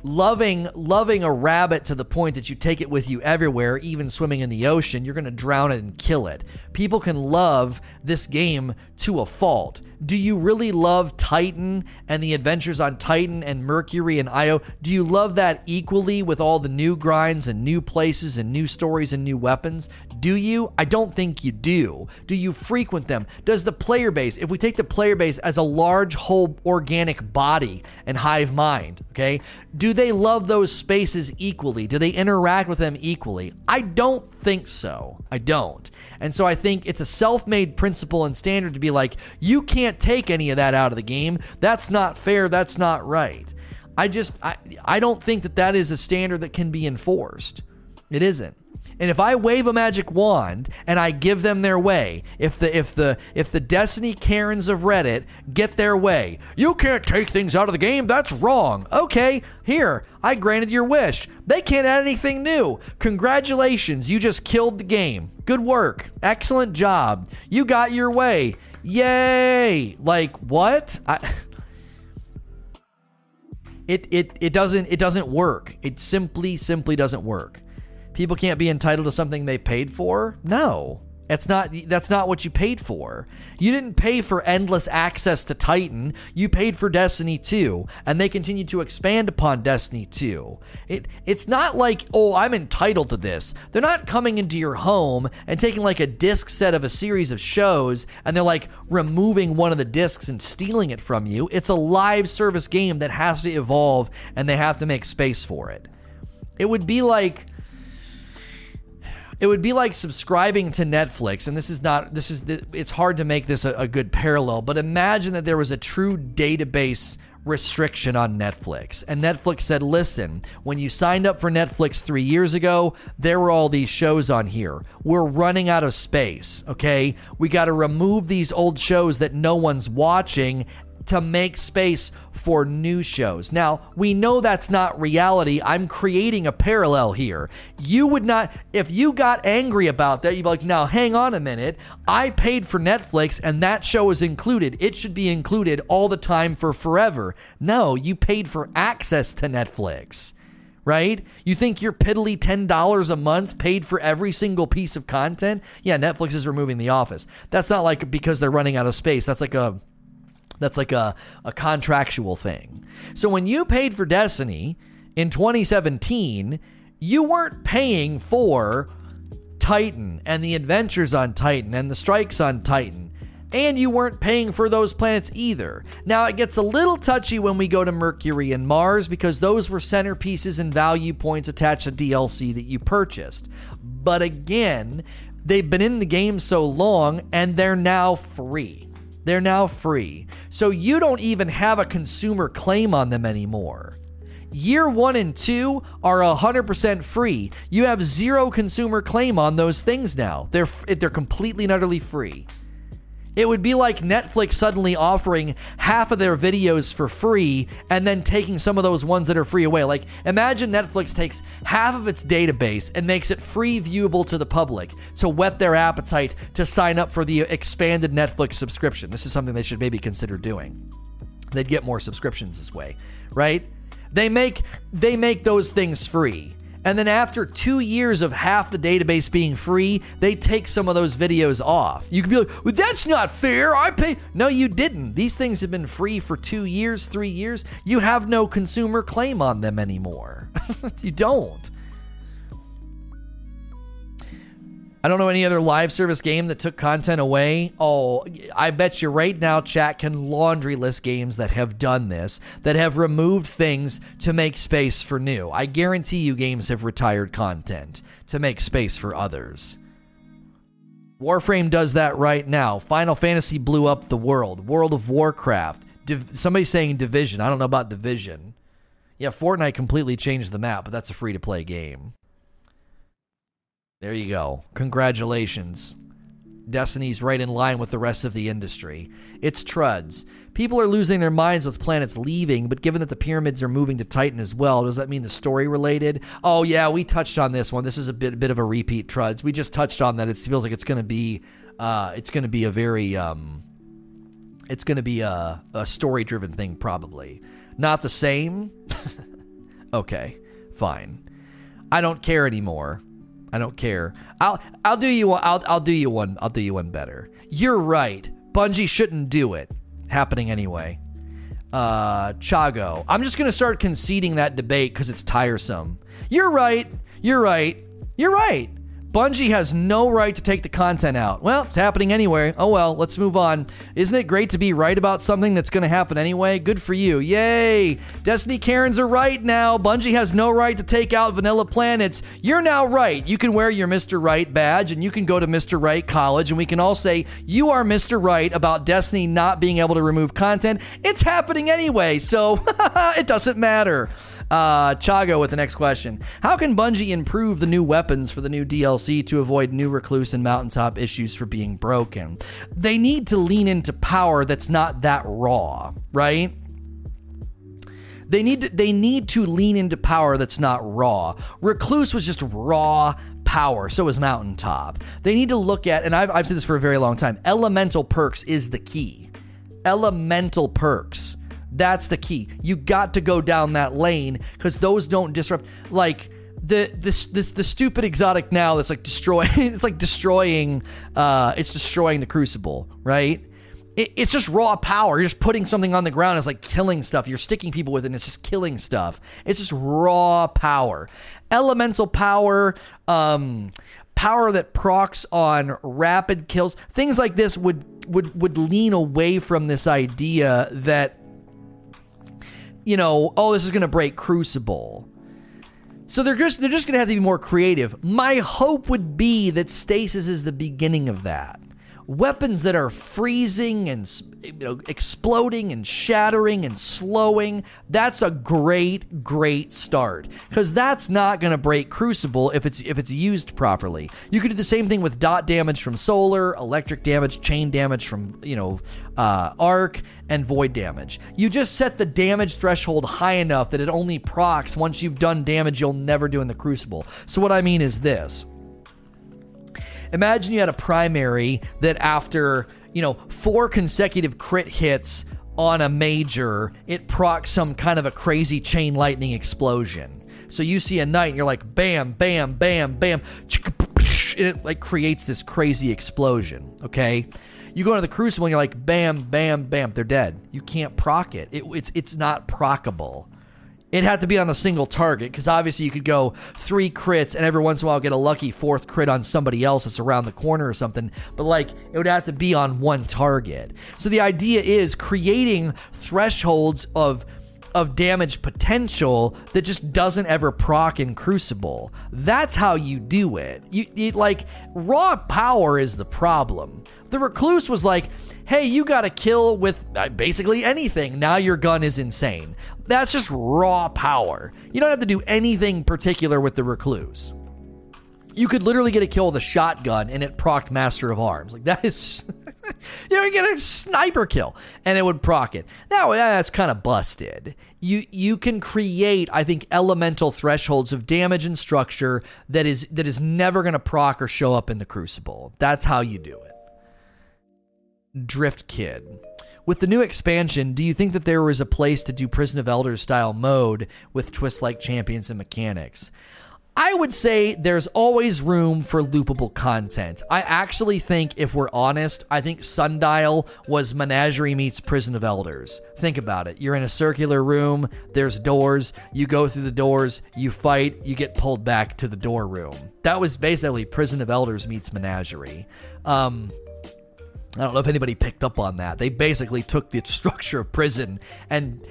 loving loving a rabbit to the point that you take it with you everywhere even swimming in the ocean you're going to drown it and kill it. People can love this game to a fault do you really love Titan and the adventures on Titan and Mercury and Io? Do you love that equally with all the new grinds and new places and new stories and new weapons? Do you? I don't think you do. Do you frequent them? Does the player base, if we take the player base as a large whole organic body and hive mind, okay, do they love those spaces equally? Do they interact with them equally? I don't think so. I don't. And so I think it's a self made principle and standard to be like, you can't take any of that out of the game. That's not fair. That's not right. I just, I, I don't think that that is a standard that can be enforced. It isn't. And if I wave a magic wand and I give them their way, if the if the if the Destiny Karens of Reddit get their way, you can't take things out of the game. That's wrong. Okay, here, I granted your wish. They can't add anything new. Congratulations, you just killed the game. Good work. Excellent job. You got your way. Yay! Like what? I [laughs] It, it it doesn't it doesn't work. It simply simply doesn't work. People can't be entitled to something they paid for? No. That's not that's not what you paid for. You didn't pay for endless access to Titan. You paid for Destiny 2, and they continue to expand upon Destiny 2. It it's not like, "Oh, I'm entitled to this." They're not coming into your home and taking like a disc set of a series of shows and they're like removing one of the discs and stealing it from you. It's a live service game that has to evolve and they have to make space for it. It would be like it would be like subscribing to Netflix, and this is not this is it's hard to make this a, a good parallel, but imagine that there was a true database restriction on Netflix. And Netflix said, listen, when you signed up for Netflix three years ago, there were all these shows on here. We're running out of space, okay? We got to remove these old shows that no one's watching to make space for new shows. Now, we know that's not reality. I'm creating a parallel here. You would not, if you got angry about that, you'd be like, now hang on a minute. I paid for Netflix and that show is included. It should be included all the time for forever. No, you paid for access to Netflix. Right? You think your piddly $10 a month paid for every single piece of content? Yeah, Netflix is removing The Office. That's not like because they're running out of space. That's like a that's like a, a contractual thing. So when you paid for Destiny in 2017, you weren't paying for Titan and the adventures on Titan and the strikes on Titan. And you weren't paying for those planets either. Now, it gets a little touchy when we go to Mercury and Mars because those were centerpieces and value points attached to DLC that you purchased. But again, they've been in the game so long and they're now free. They're now free. So you don't even have a consumer claim on them anymore. Year one and two are 100% free. You have zero consumer claim on those things now. They're, they're completely and utterly free. It would be like Netflix suddenly offering half of their videos for free and then taking some of those ones that are free away. Like, imagine Netflix takes half of its database and makes it free viewable to the public to whet their appetite to sign up for the expanded Netflix subscription. This is something they should maybe consider doing. They'd get more subscriptions this way, right? They make they make those things free. And then after two years of half the database being free, they take some of those videos off. You could be like, well, that's not fair. I pay. No, you didn't. These things have been free for two years, three years. You have no consumer claim on them anymore. [laughs] you don't. I don't know any other live service game that took content away. Oh, I bet you right now, chat can laundry list games that have done this, that have removed things to make space for new. I guarantee you, games have retired content to make space for others. Warframe does that right now. Final Fantasy blew up the world. World of Warcraft. Div- somebody's saying Division. I don't know about Division. Yeah, Fortnite completely changed the map, but that's a free to play game. There you go. Congratulations. Destiny's right in line with the rest of the industry. It's truds. People are losing their minds with planets leaving, but given that the pyramids are moving to Titan as well, does that mean the story related? Oh yeah, we touched on this one. This is a bit bit of a repeat truds. We just touched on that. It feels like it's going to be uh, it's going to be a very um, it's going to be a, a story driven thing probably. Not the same. [laughs] okay, fine. I don't care anymore. I don't care. I'll I'll do you one. I'll I'll do you one. I'll do you one better. You're right. Bungie shouldn't do it. Happening anyway. Uh, Chago. I'm just gonna start conceding that debate because it's tiresome. You're right. You're right. You're right. Bungie has no right to take the content out. Well, it's happening anyway. Oh well, let's move on. Isn't it great to be right about something that's going to happen anyway? Good for you. Yay! Destiny Karens are right now. Bungie has no right to take out Vanilla Planets. You're now right. You can wear your Mr. Right badge and you can go to Mr. Right College and we can all say, You are Mr. Right about Destiny not being able to remove content. It's happening anyway, so [laughs] it doesn't matter. Uh, Chago with the next question. How can Bungie improve the new weapons for the new DLC to avoid new recluse and mountaintop issues for being broken? They need to lean into power that's not that raw, right? They need to, they need to lean into power that's not raw. Recluse was just raw power. So is Mountaintop. They need to look at, and I've, I've said this for a very long time. Elemental perks is the key. Elemental perks that's the key. You got to go down that lane because those don't disrupt. Like the this this the stupid exotic now that's like destroying [laughs] it's like destroying uh it's destroying the crucible right? It, it's just raw power. You're just putting something on the ground. It's like killing stuff. You're sticking people with it and it's just killing stuff. It's just raw power. Elemental power um power that procs on rapid kills. Things like this would would would lean away from this idea that you know oh this is going to break crucible so they're just they're just going to have to be more creative. My hope would be that stasis is the beginning of that. Weapons that are freezing and you know, exploding and shattering and slowing, that's a great great start cuz that's not going to break crucible if it's if it's used properly. You could do the same thing with dot damage from solar, electric damage, chain damage from, you know, uh, arc and void damage. You just set the damage threshold high enough that it only procs once you've done damage you'll never do in the crucible. So what I mean is this. Imagine you had a primary that after, you know, four consecutive crit hits on a major, it procs some kind of a crazy chain lightning explosion. So you see a knight and you're like, bam, bam, bam, bam, and it like creates this crazy explosion. Okay. You go into the crucible and you're like, bam, bam, bam, they're dead. You can't proc it. it it's it's not procable. It had to be on a single target because obviously you could go three crits and every once in a while get a lucky fourth crit on somebody else that's around the corner or something. But like it would have to be on one target. So the idea is creating thresholds of of damage potential that just doesn't ever proc in Crucible. That's how you do it. You, you like raw power is the problem. The recluse was like, "Hey, you got to kill with uh, basically anything. Now your gun is insane." That's just raw power. You don't have to do anything particular with the recluse. You could literally get a kill with a shotgun and it proc Master of Arms. Like that is you [laughs] you get a sniper kill and it would proc it. Now that's kind of busted. You you can create, I think, elemental thresholds of damage and structure that is that is never gonna proc or show up in the crucible. That's how you do it. Drift Kid. With the new expansion, do you think that there was a place to do Prison of Elders style mode with twist like champions and mechanics? I would say there's always room for loopable content. I actually think, if we're honest, I think Sundial was Menagerie meets Prison of Elders. Think about it. You're in a circular room, there's doors, you go through the doors, you fight, you get pulled back to the door room. That was basically Prison of Elders meets Menagerie. Um, I don't know if anybody picked up on that. They basically took the structure of prison and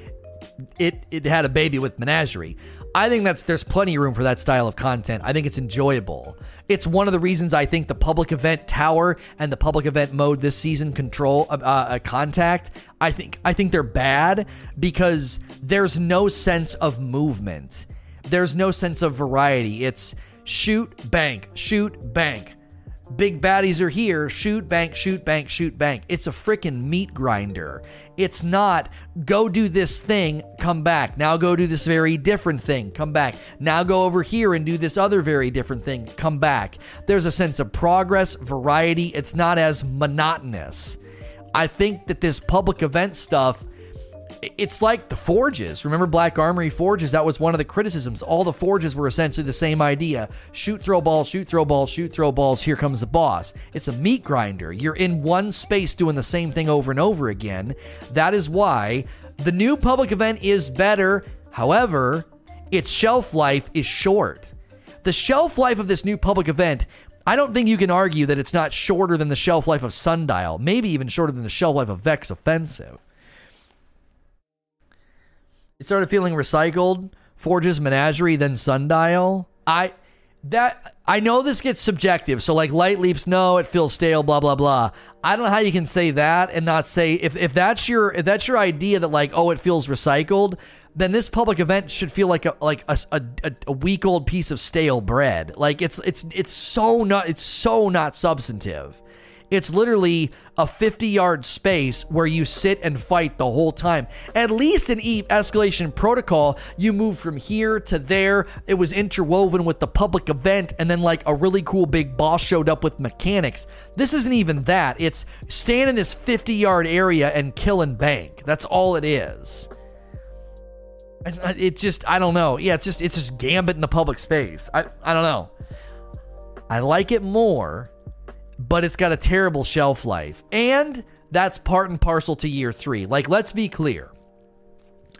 it it had a baby with Menagerie. I think that's there's plenty of room for that style of content. I think it's enjoyable. It's one of the reasons I think the public event tower and the public event mode this season control uh, uh, contact. I think I think they're bad because there's no sense of movement. There's no sense of variety. It's shoot, bank, shoot, bank big baddies are here. Shoot bank shoot bank shoot bank. It's a freaking meat grinder. It's not go do this thing come back. Now go do this very different thing come back. Now go over here and do this other very different thing come back. There's a sense of progress variety. It's not as monotonous. I think that this public event stuff it's like the forges. Remember Black Armory forges? That was one of the criticisms. All the forges were essentially the same idea shoot, throw balls, shoot, throw balls, shoot, throw balls. Here comes the boss. It's a meat grinder. You're in one space doing the same thing over and over again. That is why the new public event is better. However, its shelf life is short. The shelf life of this new public event I don't think you can argue that it's not shorter than the shelf life of Sundial, maybe even shorter than the shelf life of Vex Offensive. It started feeling recycled. Forge's Menagerie, then Sundial. I that I know this gets subjective. So like light leaps, no, it feels stale, blah blah blah. I don't know how you can say that and not say if if that's your if that's your idea that like oh it feels recycled, then this public event should feel like a like a, a, a week old piece of stale bread. Like it's it's it's so not it's so not substantive. It's literally a 50 yard space where you sit and fight the whole time. At least in E escalation protocol, you move from here to there. It was interwoven with the public event, and then like a really cool big boss showed up with mechanics. This isn't even that. It's stand in this 50 yard area and kill and bank. That's all it is. Uh, it just, I don't know. Yeah, it's just, it's just gambit in the public space. I, I don't know. I like it more, but it's got a terrible shelf life. And that's part and parcel to year three. Like, let's be clear.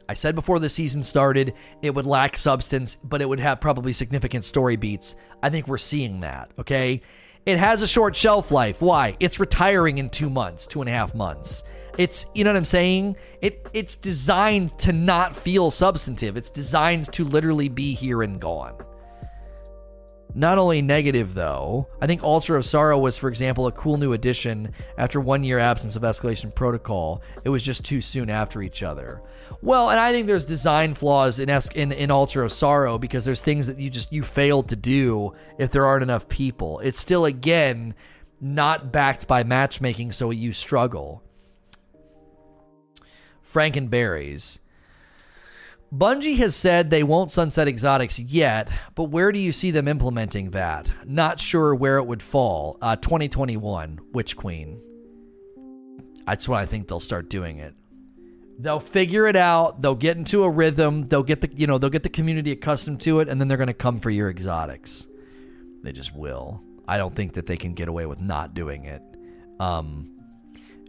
I said before the season started, it would lack substance, but it would have probably significant story beats. I think we're seeing that, okay? It has a short shelf life. Why? It's retiring in two months, two and a half months. It's you know what I'm saying? It it's designed to not feel substantive. It's designed to literally be here and gone. Not only negative, though, I think Altar of Sorrow was, for example, a cool new addition after one year absence of Escalation Protocol. It was just too soon after each other. Well, and I think there's design flaws in, es- in in Altar of Sorrow because there's things that you just you failed to do if there aren't enough people. It's still again not backed by matchmaking, so you struggle. Frankenberries. Bungie has said they won't sunset exotics yet, but where do you see them implementing that? Not sure where it would fall. Uh, 2021, Witch Queen. That's when I think they'll start doing it. They'll figure it out. They'll get into a rhythm. They'll get the you know they'll get the community accustomed to it, and then they're going to come for your exotics. They just will. I don't think that they can get away with not doing it. Um,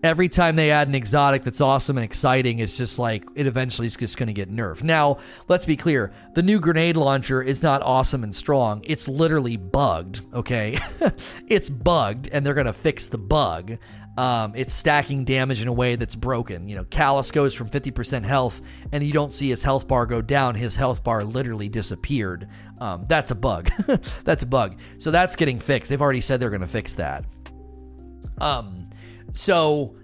every time they add an exotic that's awesome and exciting, it's just like it eventually is just going to get nerfed. Now, let's be clear the new grenade launcher is not awesome and strong. It's literally bugged, okay? [laughs] it's bugged, and they're going to fix the bug. Um, it's stacking damage in a way that's broken. You know, Calus goes from 50% health, and you don't see his health bar go down. His health bar literally disappeared. Um, that's a bug. [laughs] that's a bug. So that's getting fixed. They've already said they're going to fix that. Um, so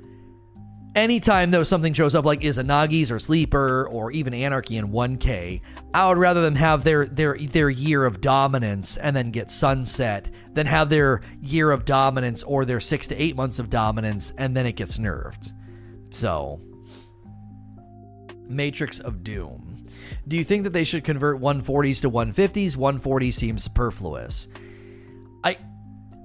anytime though something shows up like Izanagi's or Sleeper or even Anarchy in 1K, I would rather them have their their their year of dominance and then get sunset than have their year of dominance or their 6 to 8 months of dominance and then it gets nerfed. So Matrix of Doom. Do you think that they should convert 140s to 150s? 140 seems superfluous.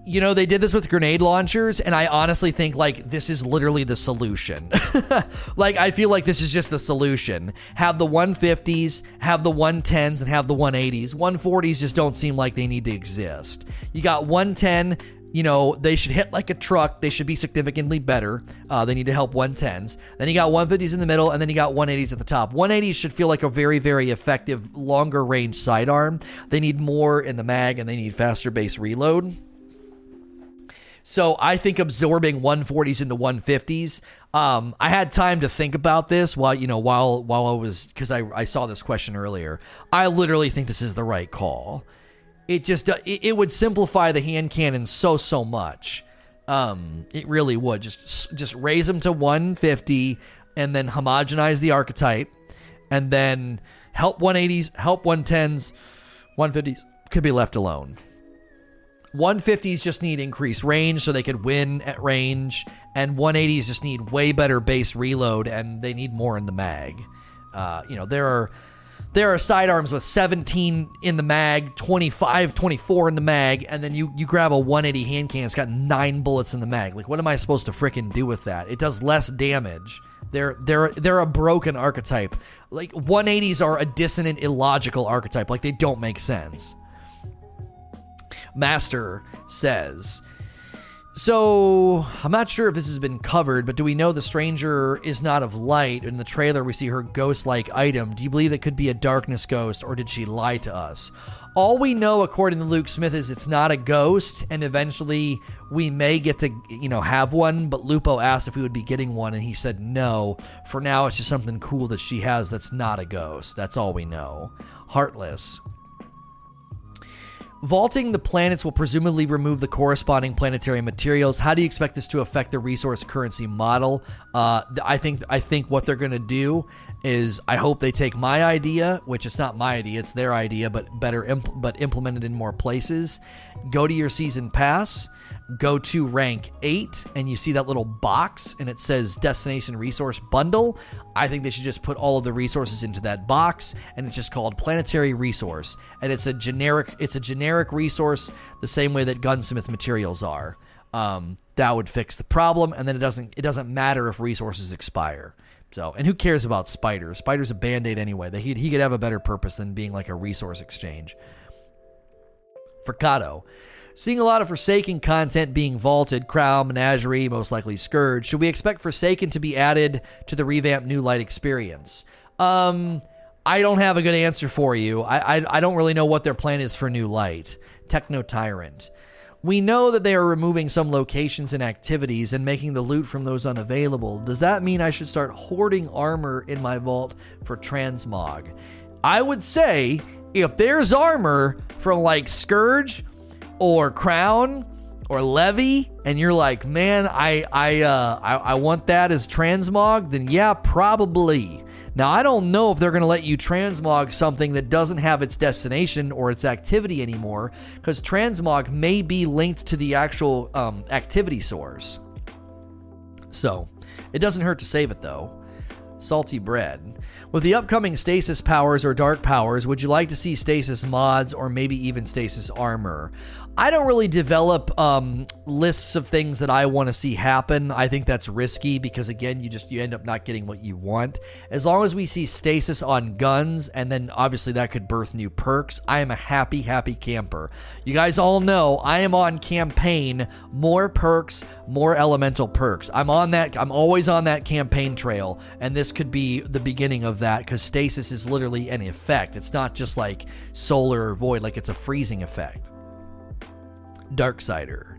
You know, they did this with grenade launchers, and I honestly think like this is literally the solution. [laughs] like, I feel like this is just the solution. Have the 150s, have the 110s, and have the 180s. 140s just don't seem like they need to exist. You got 110. You know, they should hit like a truck. They should be significantly better. Uh, they need to help 110s. Then you got 150s in the middle, and then you got 180s at the top. 180s should feel like a very, very effective, longer range sidearm. They need more in the mag, and they need faster base reload. So I think absorbing 140s into 150s. Um, I had time to think about this while you know while while I was because I I saw this question earlier. I literally think this is the right call. It just it, it would simplify the hand cannon so so much. Um, it really would just just raise them to 150 and then homogenize the archetype, and then help 180s, help 110s, 150s could be left alone. 150s just need increased range so they could win at range, and 180s just need way better base reload and they need more in the mag. Uh, you know, there are there are sidearms with 17 in the mag, 25, 24 in the mag, and then you you grab a 180 hand cannon, it's got nine bullets in the mag. Like, what am I supposed to fricking do with that? It does less damage. They're they're they're a broken archetype. Like 180s are a dissonant, illogical archetype. Like they don't make sense. Master says. So, I'm not sure if this has been covered, but do we know the stranger is not of light? In the trailer, we see her ghost like item. Do you believe it could be a darkness ghost, or did she lie to us? All we know, according to Luke Smith, is it's not a ghost, and eventually we may get to, you know, have one. But Lupo asked if we would be getting one, and he said no. For now, it's just something cool that she has that's not a ghost. That's all we know. Heartless. Vaulting the planets will presumably remove the corresponding planetary materials. How do you expect this to affect the resource currency model? Uh, I think I think what they're going to do is I hope they take my idea, which it's not my idea, it's their idea, but better imp- but implemented in more places. Go to your season pass go to rank 8 and you see that little box and it says destination resource bundle i think they should just put all of the resources into that box and it's just called planetary resource and it's a generic it's a generic resource the same way that gunsmith materials are um, that would fix the problem and then it doesn't it doesn't matter if resources expire So, and who cares about spiders? Spider's a band aid anyway. That he, he could have a better purpose than being like a resource exchange. Fricado. Seeing a lot of Forsaken content being vaulted, Crown, Menagerie, most likely Scourge. Should we expect Forsaken to be added to the revamped New Light experience? Um, I don't have a good answer for you. I, I, I don't really know what their plan is for New Light. Techno Tyrant. We know that they are removing some locations and activities and making the loot from those unavailable. Does that mean I should start hoarding armor in my vault for transmog? I would say if there's armor from like Scourge or Crown or Levi, and you're like, man, I I uh, I, I want that as transmog, then yeah, probably. Now, I don't know if they're going to let you transmog something that doesn't have its destination or its activity anymore, because transmog may be linked to the actual um, activity source. So, it doesn't hurt to save it though. Salty bread. With the upcoming stasis powers or dark powers, would you like to see stasis mods or maybe even stasis armor? I don't really develop um, lists of things that I want to see happen. I think that's risky because again, you just you end up not getting what you want. As long as we see stasis on guns, and then obviously that could birth new perks. I am a happy, happy camper. You guys all know I am on campaign. More perks, more elemental perks. I'm on that. I'm always on that campaign trail, and this could be the beginning of that because stasis is literally an effect. It's not just like solar or void. Like it's a freezing effect. Darksider.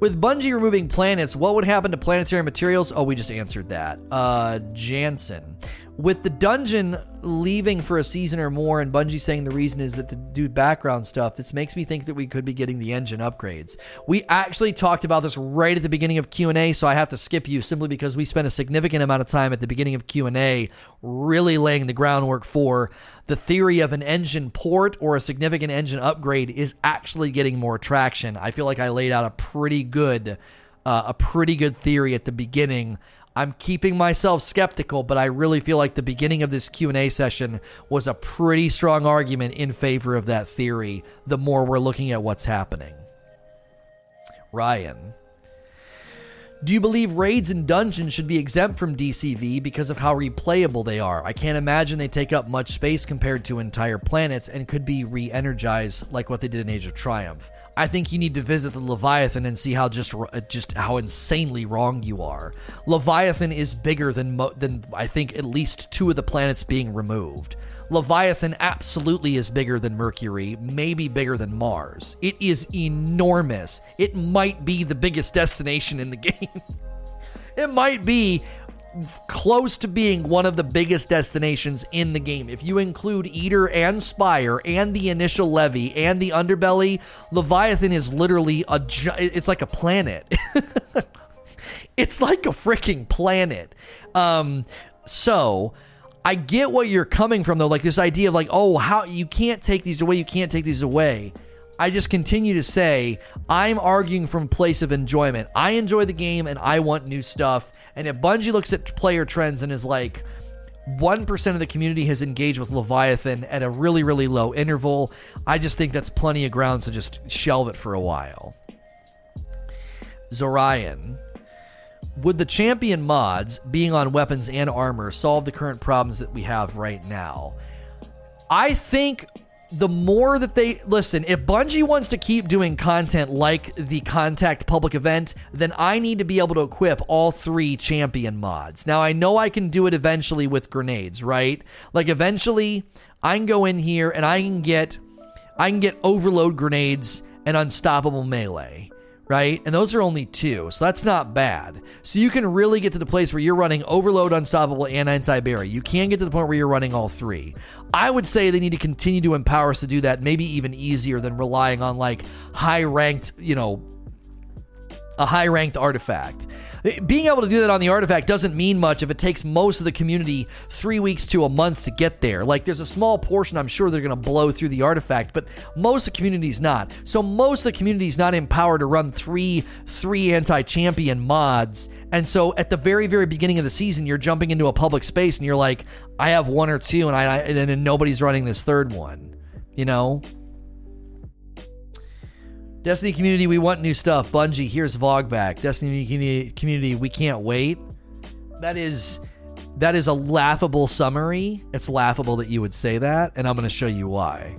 With Bungie removing planets, what would happen to planetary materials? Oh, we just answered that. Uh, Jansen with the dungeon leaving for a season or more and bungie saying the reason is that to do background stuff this makes me think that we could be getting the engine upgrades. We actually talked about this right at the beginning of q&a so i have to skip you simply because we spent a significant amount of time at the beginning of q&a really laying the groundwork for the theory of an engine port or a significant engine upgrade is actually getting more traction. I feel like i laid out a pretty good uh, a pretty good theory at the beginning I'm keeping myself skeptical, but I really feel like the beginning of this Q&A session was a pretty strong argument in favor of that theory the more we're looking at what's happening. Ryan, do you believe raids and dungeons should be exempt from DCV because of how replayable they are? I can't imagine they take up much space compared to entire planets and could be re-energized like what they did in Age of Triumph. I think you need to visit the Leviathan and see how just uh, just how insanely wrong you are. Leviathan is bigger than mo- than I think at least two of the planets being removed. Leviathan absolutely is bigger than Mercury, maybe bigger than Mars. It is enormous. It might be the biggest destination in the [laughs] game. it might be close to being one of the biggest destinations in the game. If you include Eater and Spire and the initial Levi and the underbelly, Leviathan is literally a it's like a planet. [laughs] it's like a freaking planet. Um so I get what you're coming from though, like this idea of like, oh, how you can't take these away, you can't take these away. I just continue to say I'm arguing from place of enjoyment. I enjoy the game and I want new stuff and if Bungie looks at player trends and is like, 1% of the community has engaged with Leviathan at a really, really low interval. I just think that's plenty of grounds to just shelve it for a while. Zorian. Would the champion mods, being on weapons and armor, solve the current problems that we have right now? I think the more that they listen, if Bungie wants to keep doing content like the Contact public event, then I need to be able to equip all three champion mods. Now, I know I can do it eventually with grenades, right? Like, eventually, I can go in here and I can get. I can get overload grenades and unstoppable melee right? And those are only two, so that's not bad. So you can really get to the place where you're running Overload, Unstoppable, and Anti-Barrier. You can get to the point where you're running all three. I would say they need to continue to empower us to do that, maybe even easier than relying on like high ranked, you know, a high ranked artifact. Being able to do that on the artifact doesn't mean much if it takes most of the community three weeks to a month to get there. Like, there's a small portion I'm sure they're going to blow through the artifact, but most of the community's not. So, most of the community's not empowered to run three three anti champion mods. And so, at the very, very beginning of the season, you're jumping into a public space and you're like, I have one or two, and I and then nobody's running this third one. You know? Destiny community, we want new stuff. Bungie, here's VoG back. Destiny community, we can't wait. That is That is a laughable summary. It's laughable that you would say that, and I'm going to show you why.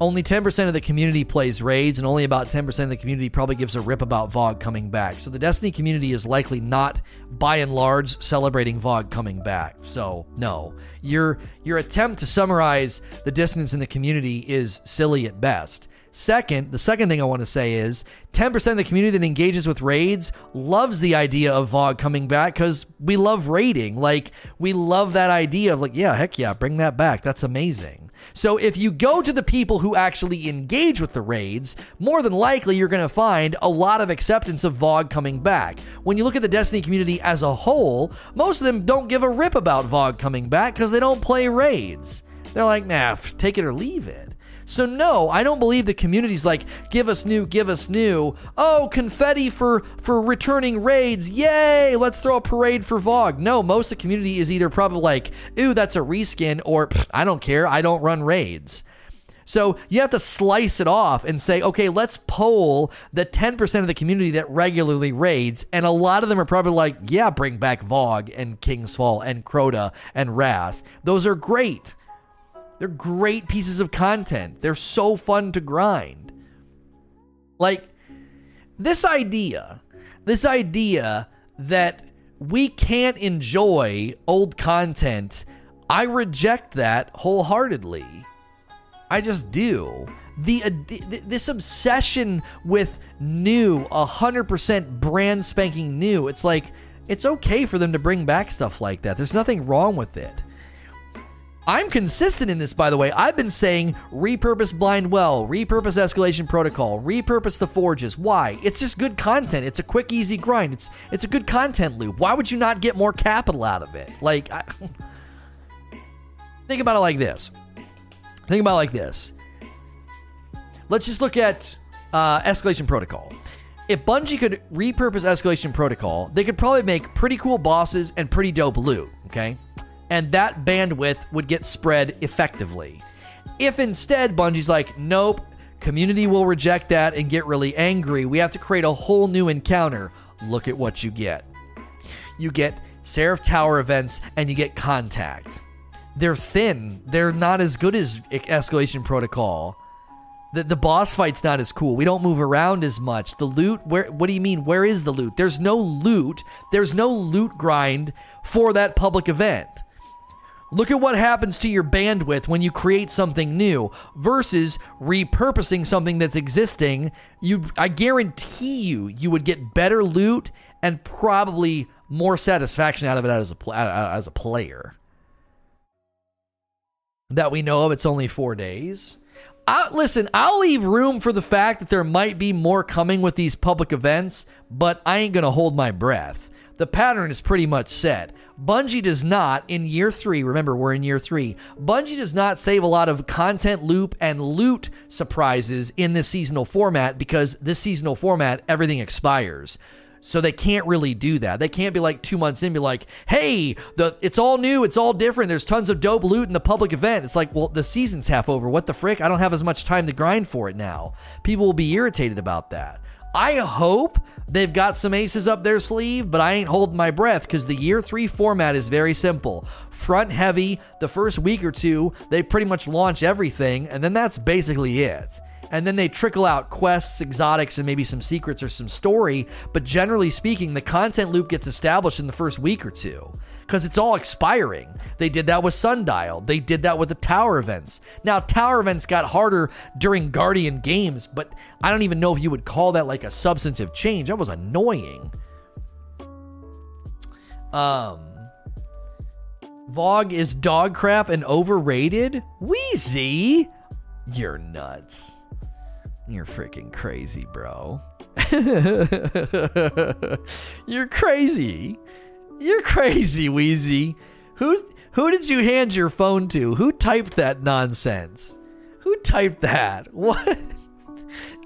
Only 10% of the community plays raids, and only about 10% of the community probably gives a rip about VoG coming back. So the Destiny community is likely not, by and large, celebrating VoG coming back. So no, your your attempt to summarize the dissonance in the community is silly at best. Second, the second thing I want to say is 10% of the community that engages with raids loves the idea of VoG coming back because we love raiding. Like, we love that idea of, like, yeah, heck yeah, bring that back. That's amazing. So, if you go to the people who actually engage with the raids, more than likely you're going to find a lot of acceptance of VoG coming back. When you look at the Destiny community as a whole, most of them don't give a rip about VoG coming back because they don't play raids. They're like, nah, take it or leave it. So no, I don't believe the community's like, give us new, give us new. Oh, confetti for for returning raids. Yay, let's throw a parade for VoG. No, most of the community is either probably like, ooh, that's a reskin, or I don't care, I don't run raids. So you have to slice it off and say, okay, let's poll the 10% of the community that regularly raids. And a lot of them are probably like, yeah, bring back VoG and King's Fall and Crota and Wrath. Those are great. They're great pieces of content. They're so fun to grind. Like this idea, this idea that we can't enjoy old content, I reject that wholeheartedly. I just do. The, uh, this obsession with new, 100% brand spanking new. It's like it's okay for them to bring back stuff like that. There's nothing wrong with it. I'm consistent in this, by the way. I've been saying repurpose Blind Well, repurpose Escalation Protocol, repurpose the Forges. Why? It's just good content. It's a quick, easy grind. It's it's a good content loop. Why would you not get more capital out of it? Like, I, [laughs] think about it like this. Think about it like this. Let's just look at uh, Escalation Protocol. If Bungie could repurpose Escalation Protocol, they could probably make pretty cool bosses and pretty dope loot. Okay and that bandwidth would get spread effectively. If instead Bungie's like, nope, community will reject that and get really angry, we have to create a whole new encounter. Look at what you get. You get Seraph Tower events and you get contact. They're thin. They're not as good as Escalation Protocol. The, the boss fight's not as cool. We don't move around as much. The loot, where what do you mean? Where is the loot? There's no loot. There's no loot grind for that public event. Look at what happens to your bandwidth when you create something new versus repurposing something that's existing. You I guarantee you you would get better loot and probably more satisfaction out of it as a uh, uh, as a player. That we know of it's only 4 days. I, listen, I'll leave room for the fact that there might be more coming with these public events, but I ain't going to hold my breath. The pattern is pretty much set. Bungie does not, in year three, remember we're in year three, Bungie does not save a lot of content loop and loot surprises in this seasonal format because this seasonal format, everything expires. So they can't really do that. They can't be like two months in, be like, "Hey, the it's all new, it's all different. There's tons of dope loot in the public event." It's like, well, the season's half over. What the frick? I don't have as much time to grind for it now. People will be irritated about that. I hope they've got some aces up their sleeve, but I ain't holding my breath because the year three format is very simple. Front heavy, the first week or two, they pretty much launch everything, and then that's basically it and then they trickle out quests, exotics, and maybe some secrets or some story. But generally speaking, the content loop gets established in the first week or two because it's all expiring. They did that with Sundial. They did that with the tower events. Now, tower events got harder during Guardian games, but I don't even know if you would call that like a substantive change. That was annoying. Um, VoG is dog crap and overrated? Wheezy? You're nuts. You're freaking crazy, bro. [laughs] You're crazy. You're crazy, Wheezy. Who who did you hand your phone to? Who typed that nonsense? Who typed that? [laughs] What?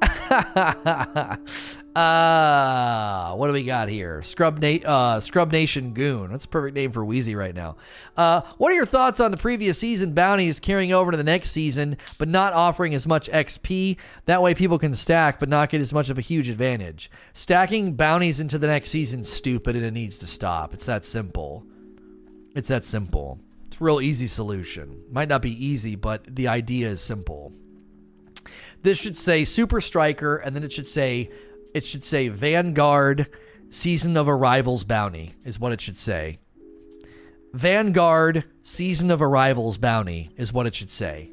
[laughs] Uh, what do we got here? Scrub, Na- uh, Scrub Nation Goon. That's a perfect name for Wheezy right now. Uh, what are your thoughts on the previous season bounties carrying over to the next season, but not offering as much XP? That way people can stack, but not get as much of a huge advantage. Stacking bounties into the next season stupid and it needs to stop. It's that simple. It's that simple. It's a real easy solution. Might not be easy, but the idea is simple. This should say Super Striker, and then it should say it should say Vanguard Season of Arrivals Bounty is what it should say. Vanguard Season of Arrivals Bounty is what it should say.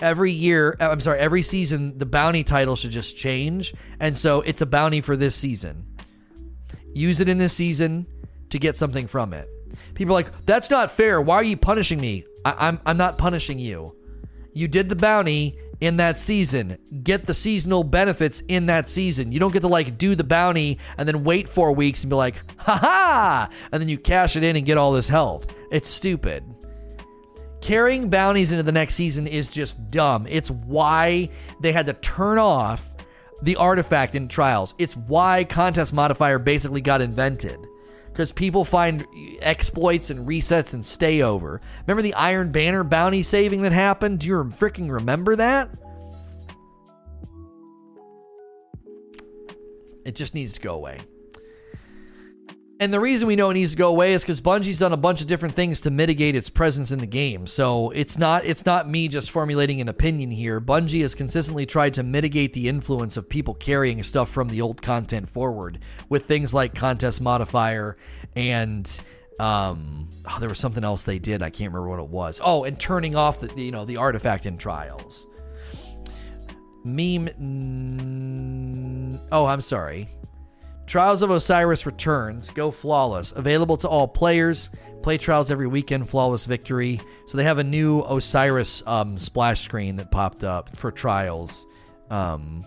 Every year, uh, I'm sorry, every season, the bounty title should just change. And so it's a bounty for this season. Use it in this season to get something from it. People are like, that's not fair. Why are you punishing me? I- I'm, I'm not punishing you. You did the bounty in that season. Get the seasonal benefits in that season. You don't get to like do the bounty and then wait four weeks and be like, ha ha, and then you cash it in and get all this health. It's stupid. Carrying bounties into the next season is just dumb. It's why they had to turn off the artifact in trials. It's why contest modifier basically got invented. Because people find exploits and resets and stay over. Remember the Iron Banner bounty saving that happened? Do you freaking remember that? It just needs to go away. And the reason we know it needs to go away is because Bungie's done a bunch of different things to mitigate its presence in the game. So it's not it's not me just formulating an opinion here. Bungie has consistently tried to mitigate the influence of people carrying stuff from the old content forward with things like contest modifier and um oh, there was something else they did. I can't remember what it was. Oh, and turning off the you know the artifact in trials. Meme. Oh, I'm sorry. Trials of Osiris returns. Go flawless. Available to all players. Play trials every weekend. Flawless victory. So they have a new Osiris um, splash screen that popped up for trials. Um,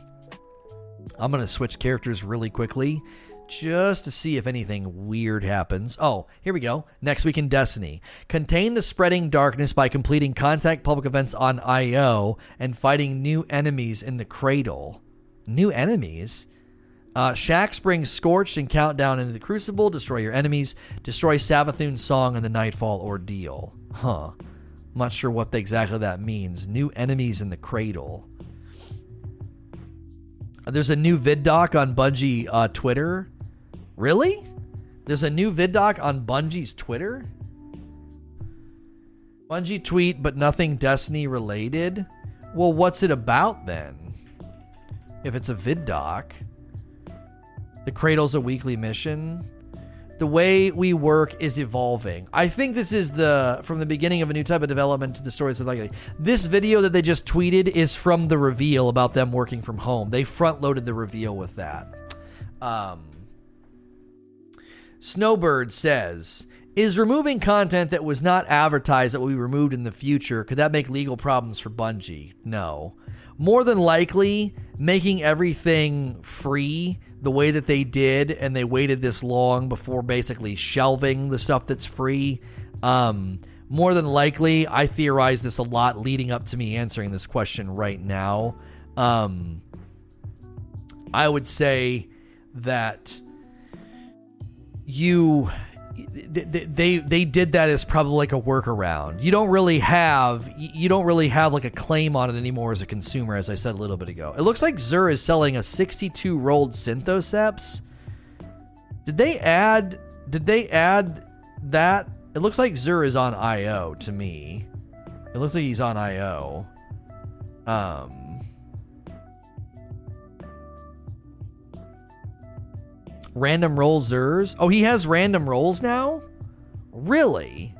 I'm gonna switch characters really quickly just to see if anything weird happens. Oh, here we go. Next week in Destiny. Contain the spreading darkness by completing contact public events on IO and fighting new enemies in the cradle. New enemies? Uh, Shaxx brings Scorched and Countdown into the Crucible, destroy your enemies, destroy Savathun's Song in the Nightfall Ordeal. Huh. I'm not sure what exactly that means. New enemies in the Cradle. Uh, there's a new vid doc on Bungie uh, Twitter. Really? There's a new vid doc on Bungie's Twitter? Bungie tweet, but nothing Destiny related? Well, what's it about then? If it's a vid doc. The Cradle's a weekly mission. The way we work is evolving. I think this is the from the beginning of a new type of development to the stories of like this video that they just tweeted is from the reveal about them working from home. They front loaded the reveal with that. Um, Snowbird says, "Is removing content that was not advertised that will be removed in the future could that make legal problems for Bungie?" No. More than likely, making everything free the way that they did and they waited this long before basically shelving the stuff that's free. Um, more than likely i theorize this a lot leading up to me answering this question right now. Um, i would say that you they they did that as probably like a workaround. You don't really have you don't really have like a claim on it anymore as a consumer, as I said a little bit ago. It looks like Xur is selling a 62 rolled Synthoceps. Did they add? Did they add that? It looks like Xur is on IO to me. It looks like he's on IO. Um. Random roll Xurs. Oh, he has random rolls now? Really?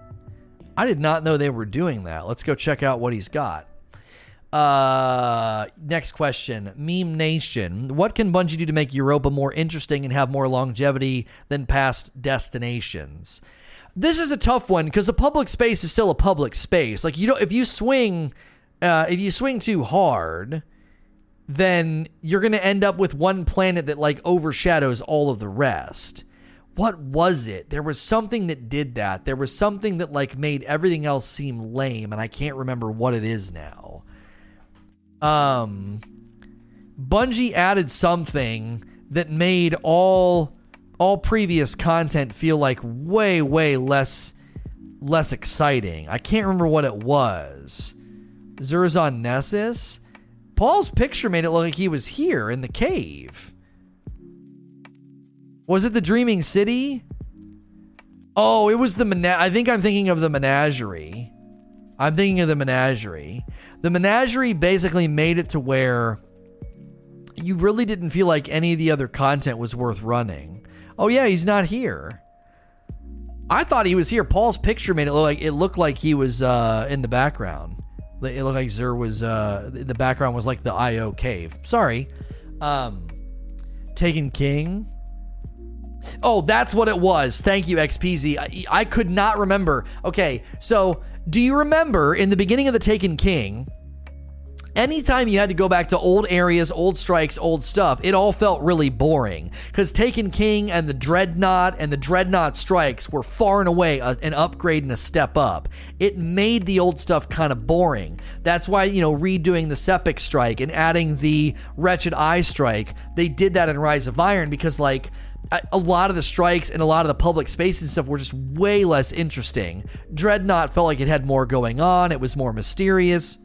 I did not know they were doing that. Let's go check out what he's got. Uh, next question. Meme Nation. What can Bungie do to make Europa more interesting and have more longevity than past destinations? This is a tough one because a public space is still a public space. Like you know, if you swing, uh, if you swing too hard, then you're going to end up with one planet that like overshadows all of the rest. What was it? There was something that did that. There was something that like made everything else seem lame and I can't remember what it is now. Um Bungie added something that made all all previous content feel like way way less less exciting. I can't remember what it was. Zurzon Nessus? Paul's picture made it look like he was here in the cave. Was it the Dreaming City? Oh, it was the mena- I think I'm thinking of the menagerie. I'm thinking of the menagerie. The menagerie basically made it to where you really didn't feel like any of the other content was worth running. Oh yeah, he's not here. I thought he was here. Paul's picture made it look like it looked like he was uh, in the background. It looked like Xur was uh, the background was like the IO cave. Sorry. Um, Taken King. Oh, that's what it was. Thank you, XPZ. I, I could not remember. Okay, so do you remember in the beginning of the Taken King? Anytime you had to go back to old areas, old strikes, old stuff, it all felt really boring. Because Taken King and the Dreadnought and the Dreadnought strikes were far and away a, an upgrade and a step up. It made the old stuff kind of boring. That's why, you know, redoing the Sepiks strike and adding the Wretched Eye strike, they did that in Rise of Iron because, like, a lot of the strikes and a lot of the public spaces and stuff were just way less interesting. Dreadnought felt like it had more going on, it was more mysterious.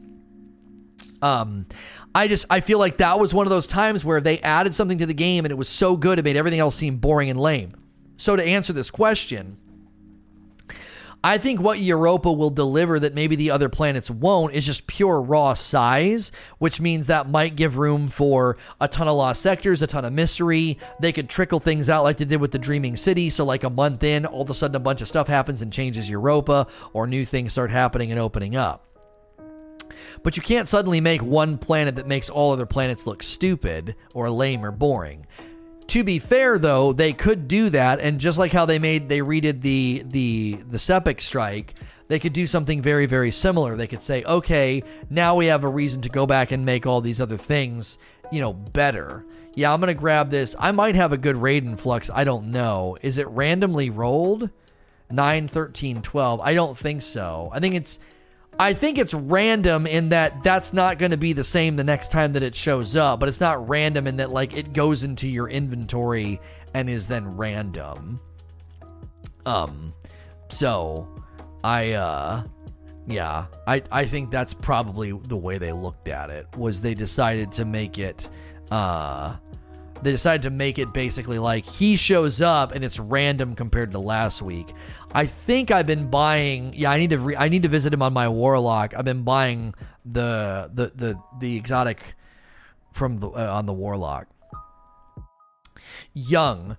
Um, I just I feel like that was one of those times where they added something to the game and it was so good it made everything else seem boring and lame. So to answer this question, I think what Europa will deliver that maybe the other planets won't is just pure raw size, which means that might give room for a ton of lost sectors, a ton of mystery. They could trickle things out like they did with the Dreaming City. So, like a month in, all of a sudden a bunch of stuff happens and changes Europa, or new things start happening and opening up. But you can't suddenly make one planet that makes all other planets look stupid or lame or boring. To be fair, though, they could do that, and just like how they made they redid the the the Sepiks strike, they could do something very very similar. They could say, okay, now we have a reason to go back and make all these other things, you know, better. Yeah, I'm gonna grab this. I might have a good raid influx. I don't know. Is it randomly rolled? 9, 13, 12. I don't think so. I think it's I think it's random in that that's not going to be the same the next time that it shows up, but it's not random in that like it goes into your inventory and is then random. Um so I uh yeah, I I think that's probably the way they looked at it was they decided to make it uh they decided to make it basically like he shows up and it's random compared to last week. I think I've been buying. Yeah, I need to. Re, I need to visit him on my warlock. I've been buying the the the the exotic from the uh, on the warlock. Young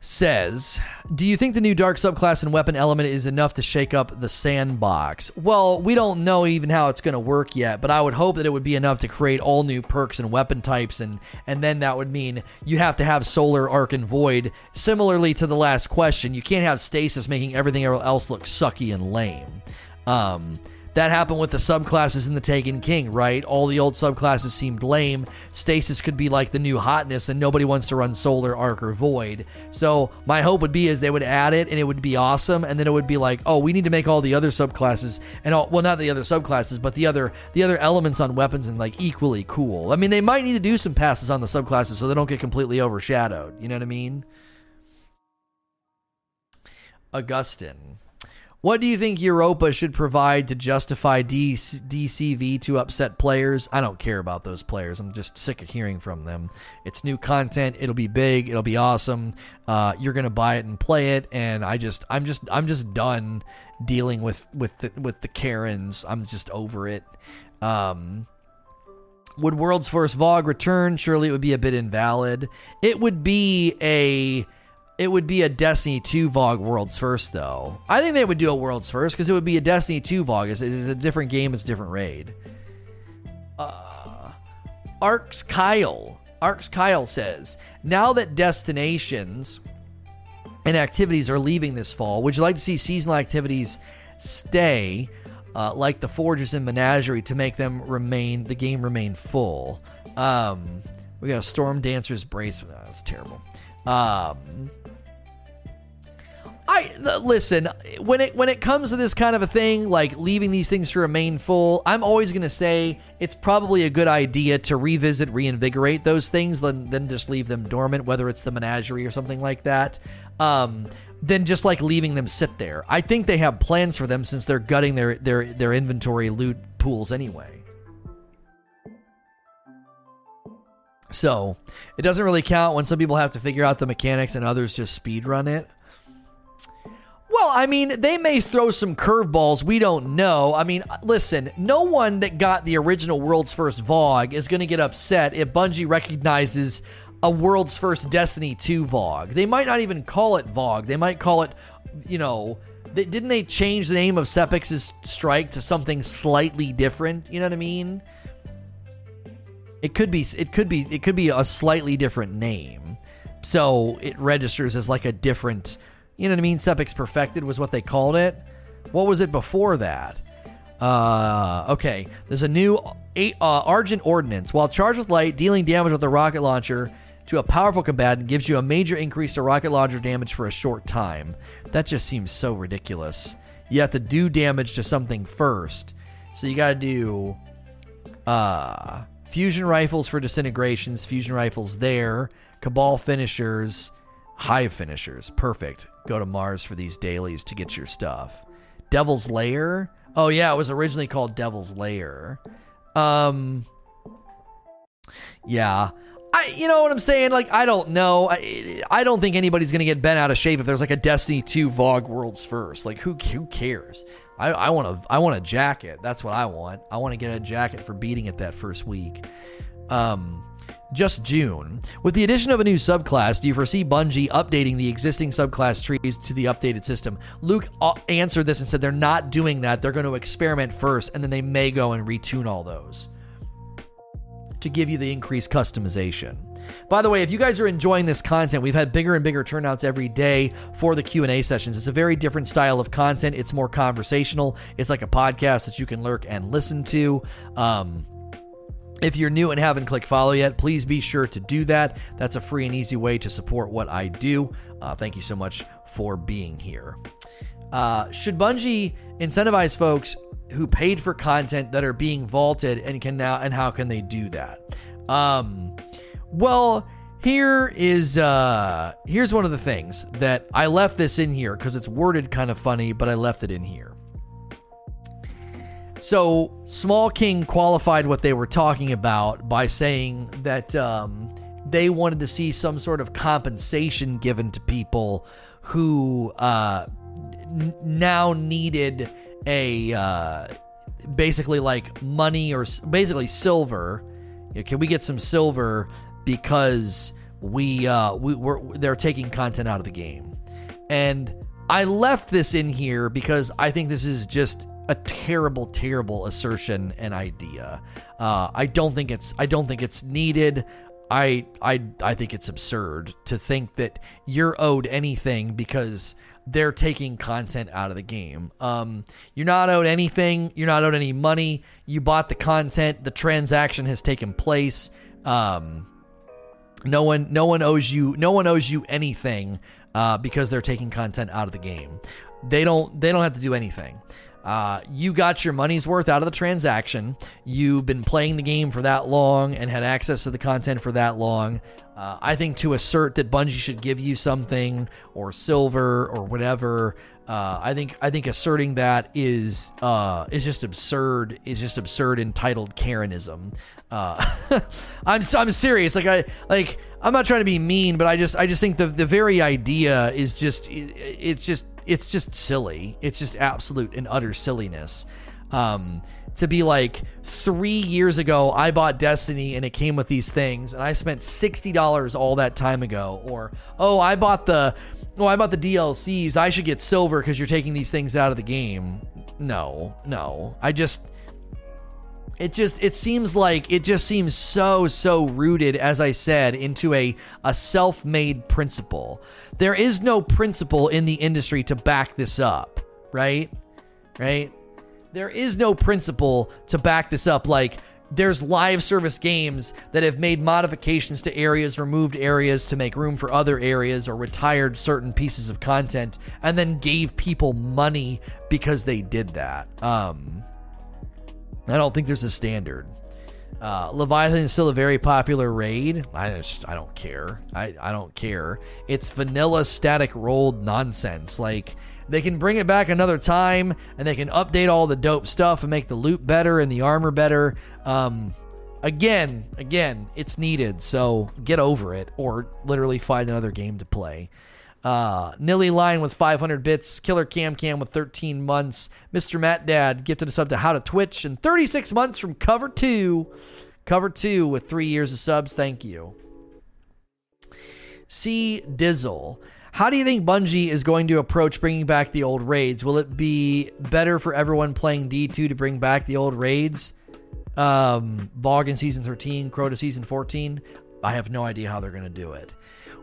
says, Do you think the new dark subclass and weapon element is enough to shake up the sandbox? Well, we don't know even how it's going to work yet, but I would hope that it would be enough to create all new perks and weapon types, and, and then that would mean you have to have Solar, Arc, and Void. Similarly to the last question, you can't have Stasis making everything else look sucky and lame. Um, that happened with the subclasses in the Taken King, right? All the old subclasses seemed lame. Stasis could be like the new hotness, and nobody wants to run Solar, Arc, or Void. So my hope would be is they would add it, and it would be awesome, and then it would be like, oh, we need to make all the other subclasses and all well, not the other subclasses, but the other the other elements on weapons and like equally cool. I mean, they might need to do some passes on the subclasses so they don't get completely overshadowed. You know what I mean? Augustine. What do you think Europa should provide to justify DCV to upset players? I don't care about those players. I'm just sick of hearing from them. It's new content. It'll be big. It'll be awesome. Uh, you're gonna buy it and play it, and I just, I'm just, I'm just done dealing with with the, with the Karens. I'm just over it. Um, would World's First VoG return? Surely it would be a bit invalid. It would be a it would be a Destiny 2 VoG Worlds First, though. I think they would do a Worlds First because it would be a Destiny 2 VoG. It's, it's, a different game, it's a different raid. Uh, Arcs Kyle. Arcs Kyle says, now that destinations and activities are leaving this fall, would you like to see seasonal activities stay, uh, like the Forges and Menagerie, to make them remain the game remain full? Um, we got a Storm Dancer's Bracelet. That's terrible. Um, I listen when it when it comes to this kind of a thing, like leaving these things to remain full. I'm always going to say it's probably a good idea to revisit, reinvigorate those things, than than just leave them dormant, whether it's the menagerie or something like that. Um, just like leaving them sit there. I think they have plans for them since they're gutting their their their inventory loot pools anyway. So it doesn't really count when some people have to figure out the mechanics and others just speed run it. Well, I mean, they may throw some curveballs. We don't know. I mean, listen, no one that got the original world's first VOG is going to get upset if Bungie recognizes a world's first Destiny 2 VOG. They might not even call it VOG. They might call it, you know, they, didn't they change the name of Sepiks's strike to something slightly different? You know what I mean? It could be it could be it could be a slightly different name. So it registers as like a different, you know what I mean? Sepiks Perfected was what they called it. What was it before that? Uh, okay, there's a new uh, Argent Ordnance. While charged with light, dealing damage with a rocket launcher to a powerful combatant gives you a major increase to rocket launcher damage for a short time. That just seems so ridiculous. You have to do damage to something first. So you got to do uh, fusion rifles for disintegrations, fusion rifles there, cabal finishers, hive finishers. Perfect. Go to Mars for these dailies to get your stuff. Devil's Lair. Oh yeah, it was originally called Devil's Lair. Um Yeah. I, you know what I'm saying? Like, I don't know. I, I don't think anybody's to get bent out of shape if there's like a Destiny 2 VOG Worlds First. Like, who, who cares? I, I want a, I want a jacket. That's what I want. I want to get a jacket for beating it that first week. Um, just June. With the addition of a new subclass, do you foresee Bungie updating the existing subclass trees to the updated system? Luke uh, answered this and said they're not doing that. They're going to experiment first, and then they may go and retune all those to give you the increased customization. By the way, if you guys are enjoying this content, we've had bigger and bigger turnouts every day for the Q&A sessions. It's a very different style of content. It's more conversational. It's like a podcast that you can lurk and listen to. Um, if you're new and haven't clicked follow yet, please be sure to do that. That's a free and easy way to support what I do. Uh, thank you so much for being here. Uh, should Bungie incentivize folks who paid for content that are being vaulted and can now and how can they do that? Um, well, here is uh here's one of the things that I left this in here because it's worded kind of funny, but I left it in here. So Small King qualified what they were talking about by saying that um, they wanted to see some sort of compensation given to people who uh, n- now needed a uh, basically like money or basically silver. You know, can we get some silver because we uh, we we're, they're taking content out of the game, and I left this in here because I think this is just a terrible, terrible assertion and idea. Uh, I don't think it's I don't think it's needed. I I I think it's absurd to think that you're owed anything because they're taking content out of the game. Um, you're not owed anything. You're not owed any money. You bought the content. The transaction has taken place. Um, no one, no one owes you. No one owes you anything uh, because they're taking content out of the game. They don't. They don't have to do anything. Uh, you got your money's worth out of the transaction. You've been playing the game for that long and had access to the content for that long. Uh, I think to assert that Bungie should give you something or silver or whatever, uh, I think I think asserting that is uh, is just absurd. Is just absurd entitled Karenism. Uh, [laughs] I'm I'm serious. Like I like I'm not trying to be mean, but I just I just think the the very idea is just it, it's just it's just silly. It's just absolute and utter silliness. Um, to be like three years ago, I bought Destiny and it came with these things, and I spent sixty dollars all that time ago. Or oh, I bought the oh, I bought the DLCs. I should get silver because you're taking these things out of the game. No, no. I just it just it seems like it just seems so so rooted as i said into a a self-made principle there is no principle in the industry to back this up right right there is no principle to back this up. Like, there's live service games that have made modifications to areas, removed areas to make room for other areas, or retired certain pieces of content, and then gave people money because they did that. Um, I don't think there's a standard. Uh, Leviathan is still a very popular raid. I just I don't care. I, I don't care. It's vanilla static rolled nonsense. Like they can bring it back another time and they can update all the dope stuff and make the loot better and the armor better. Um, again, again, it's needed. So get over it or literally find another game to play. Uh, Nilly Line with 500 bits. Killer Cam Cam with 13 months. Mr. Matt Dad gifted us up to How to Twitch and 36 months from Cover 2. Cover 2 with three years of subs. Thank you. C. Dizzle. How do you think Bungie is going to approach bringing back the old raids? Will it be better for everyone playing D2 to bring back the old raids? Um, VoG in season 13, Crota season 14. I have no idea how they're going to do it.